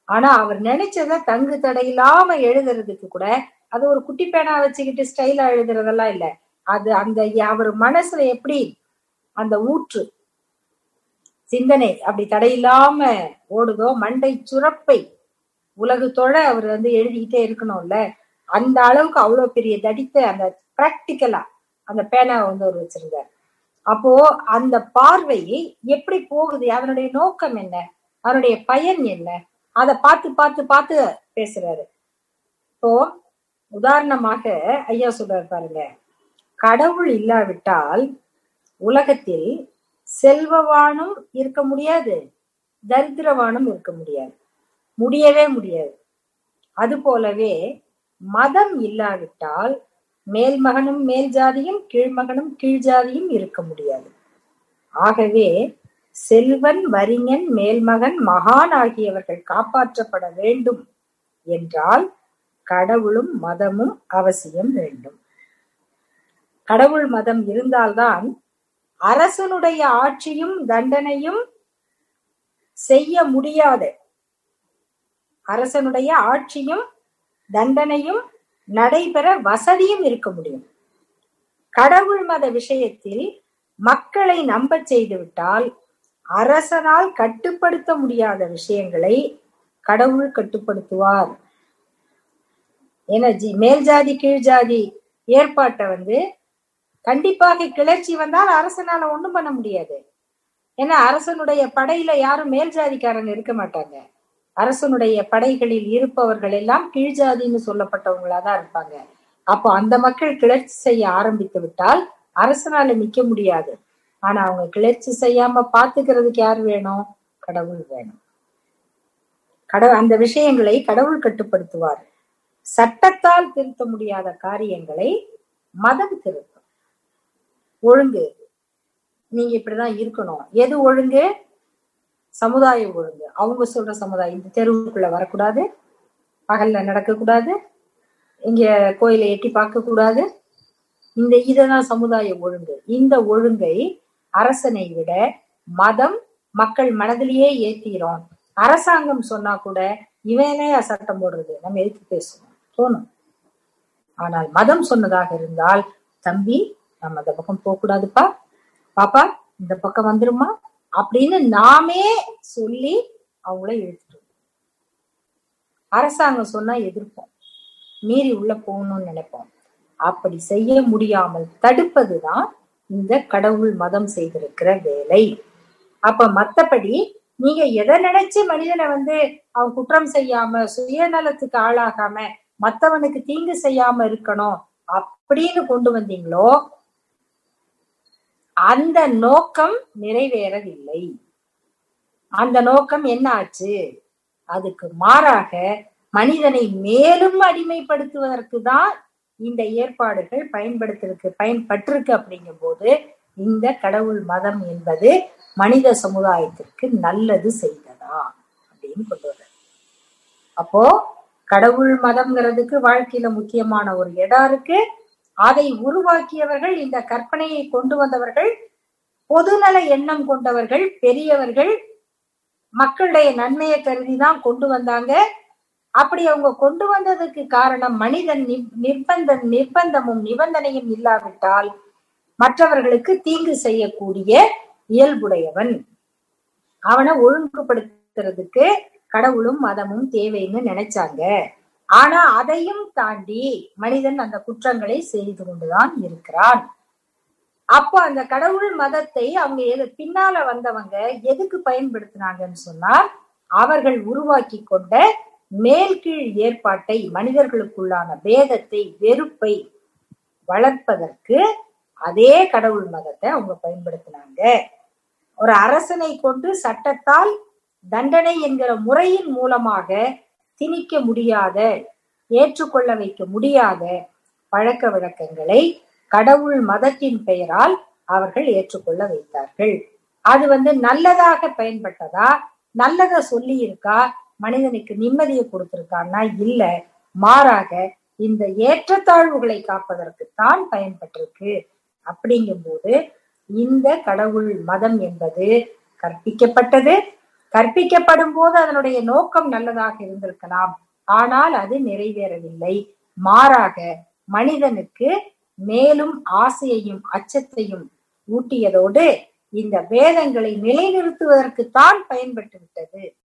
ஆனா அவர் நினைச்சத தங்கு தடையில்லாம எழுதுறதுக்கு கூட அது ஒரு குட்டி பேனா வச்சுக்கிட்டு ஸ்டைலா எழுதுறதெல்லாம் இல்ல. அது அந்த அவர் மனசுல எப்படி அந்த ஊற்று. சிந்தனை அப்படி தடையில்லாம ஓடுதோ மண்டை சுரப்பை. உலகு தொழ அவர் வந்து எழுதிக்கிட்டே இருக்கணும்ல. அந்த அளவுக்கு அவ்வளவு பெரிய தடித்த அந்த பிராக்டிக்கலா அந்த பேனாவை வந்து அவர் வச்சிருந்தார். அப்போ அந்த பார்வை எப்படி போகுது? அதனுடைய நோக்கம் என்ன? அதனுடைய பயன் என்ன? அதை பார்த்து பார்த்து பார்த்து பேசுறாரு. இப்போ உதாரணமாக ஐயா சொல்றாரு பாருங்க. கடவுள் இல்லாவிட்டால் உலகத்தில் செல்வவானும் இருக்க முடியாது தரித்திரவானும் இருக்க முடியாது. முடியவே முடியாது. அது போலவே மதம் இல்லாவிட்டால் மேல்மகனும் மேல் ஜாதியும் கீழ்மகனும் கீழ் ஜாதியும் இருக்க முடியாது. ஆகவே செல்வன் வரிஞன் மேல்மகன் மகான் ஆகியவர்கள் காப்பாற்றப்பட வேண்டும் என்றால் கடவுளும் மதமும் அவசியம் வேண்டும். கடவுள் மதம் இருந்தால்தான் அரசனுடைய ஆட்சியும் தண்டனையும் செய்ய முடியாது. அரசனுடைய ஆட்சியும் தண்டனையும் நடைபெற வசதியும் இருக்க முடியும். கடவுள் மத விஷயத்தில் மக்களை நம்ப செய்துவிட்டால் அரசனால் கட்டுப்படுத்த முடியாத விஷயங்களை கடவுள் கட்டுப்படுத்துவார். என ஜி மேல் ஜாதி கீழ் ஜாதி ஏற்பாட்டை வந்து கண்டிப்பாக கிளர்ச்சி வந்தால் அரசனால ஒண்ணும் பண்ண முடியாது. ஏன்னா அரசனுடைய படையில யாரும் மேல் ஜாதிக்காரங்க இருக்க மாட்டாங்க. அரசனுடைய படைகளில் இருப்பவர்கள் எல்லாம் கீழ் ஜாதின்னு சொல்லப்பட்டவங்களா தான் இருப்பாங்க. அப்போ அந்த மக்கள் கிளர்ச்சி செய்ய ஆரம்பித்து விட்டால் அரசனால நிக்க முடியாது. ஆனா அவங்க கிளர்ச்சி செய்யாம பாத்துக்கிறதுக்கு யார் வேணும்? கடவுள் வேணும். கடவுள் அந்த விஷயங்களை கடவுள் கட்டுப்படுத்துவார். சட்டத்தால் திருத்த முடியாத காரியங்களை மதம் திருத்தும். ஒழுங்கு. நீங்க இப்படிதான் இருக்கணும். எது ஒழுங்கு? சமுதாய ஒழுங்கு. அவங்க சொல்ற சமுதாயம். இந்த தெருவுக்குள்ள வரக்கூடாது. பகல்ல நடக்கக்கூடாது. இங்க கோயிலை எட்டி பார்க்க கூடாது இந்த இததான் சமுதாய ஒழுங்கு. இந்த ஒழுங்கை அரசனை விட மதம் மக்கள் மனதிலேயே ஏத்திரும். அரசாங்கம் சொன்னா கூட இவனே சட்டம் போடுறது. நம்ம எதுக்கு பேசணும்? தோணும். ஆனால் மதம் சொன்னதாக இருந்தால் தம்பி நம்ம அந்த பக்கம் போக கூடாதுப்பா பாப்பா இந்த பக்கம் வந்துருமா அப்படின்னு நாமே சொல்லி அவங்கள இழுத்துரும் அரசாங்கம் சொன்னா எதிர்ப்போம். மீறி உள்ள போகணும்னு நினைப்போம். அப்படி செய்ய முடியாமல் தடுப்பதுதான் இந்த கடவுள் மதம் செய்திருக்கிற வேலை. அப்ப மத்தபடி நீங்க எதை நினைச்சு மனிதனை வந்து அவன் குற்றம் செய்யாம சுயநலத்துக்கு ஆளாகாம மத்தவனுக்கு தீங்கு செய்யாம இருக்கணும் அப்படின்னு கொண்டு வந்தீங்களோ அந்த நோக்கம் நிறைவேறவில்லை. அந்த நோக்கம் என்ன ஆச்சு அதுக்கு மாறாக மனிதனை மேலும் அடிமைப்படுத்துவதற்கு தான் இந்த ஏற்பாடுகள் பயன்படுத்திருக்கு பயன்பட்டிருக்கு அப்படிங்கும் போது இந்த கடவுள் மதம் என்பது மனித சமுதாயத்திற்கு நல்லது செய்ததா அப்படின்னு கொண்டு வர்ற அப்போ கடவுள் மதம்ங்கிறதுக்கு வாழ்க்கையில முக்கியமான ஒரு இடம் இருக்கு. அதை உருவாக்கியவர்கள் இந்த கற்பனையை கொண்டு வந்தவர்கள் பொதுநல எண்ணம் கொண்டவர்கள் பெரியவர்கள் மக்களுடைய நன்மையை கருதி தான் கொண்டு வந்தாங்க. அப்படி அவங்க கொண்டு வந்ததுக்கு காரணம் மனிதன் நிர்பந்த நிர்பந்தமும் நிபந்தனையும் இல்லாவிட்டால் மற்றவர்களுக்கு தீங்கு செய்யக்கூடிய இயல்புடையவன். அவனை ஒழுங்குபடுத்துறதுக்கு கடவுளும் மதமும் தேவைன்னு நினைச்சாங்க. ஆனா அதையும் தாண்டி மனிதன் அந்த குற்றங்களை செய்து கொண்டுதான் இருக்கிறான். அப்போ அந்த கடவுள் மதத்தை அவங்க எது பின்னால வந்தவங்க எதுக்கு பயன்படுத்தினாங்கன்னு சொன்னால் அவர்கள் உருவாக்கி கொண்ட மேல்கீழ் ஏற்பாட்டை மனிதர்களுக்குள்ளான பேதத்தை வெறுப்பை வளர்ப்பதற்கு அதே கடவுள் மதத்தை அவங்க பயன்படுத்தினாங்க. ஒரு அரசனை கொண்டு சட்டத்தால் தண்டனை என்கிற முறையின் மூலமாக திணிக்க முடியாத ஏற்றுக்கொள்ள வைக்க முடியாத பழக்க வழக்கங்களை கடவுள் மதத்தின் பெயரால் அவர்கள் ஏற்றுக்கொள்ள வைத்தார்கள். அது வந்து நல்லதாக பயன்பட்டதா நல்லத சொல்லி இருக்கா மனிதனுக்கு நிம்மதியை கொடுத்திருக்கான்னா இல்ல மாறாக இந்த ஏற்றத்தாழ்வுகளை காப்பதற்குத்தான் பயன்பட்டிருக்கு. அப்படிங்கும்போது இந்த கடவுள் மதம் என்பது கற்பிக்கப்பட்டது கற்பிக்கப்படும் போது அதனுடைய நோக்கம் நல்லதாக இருந்திருக்கலாம். ஆனால் அது நிறைவேறவில்லை. மாறாக மனிதனுக்கு மேலும் ஆசையையும் அச்சத்தையும் ஊட்டியதோடு இந்த வேதங்களை நிலைநிறுத்துவதற்குத்தான் பயன்பட்டு விட்டது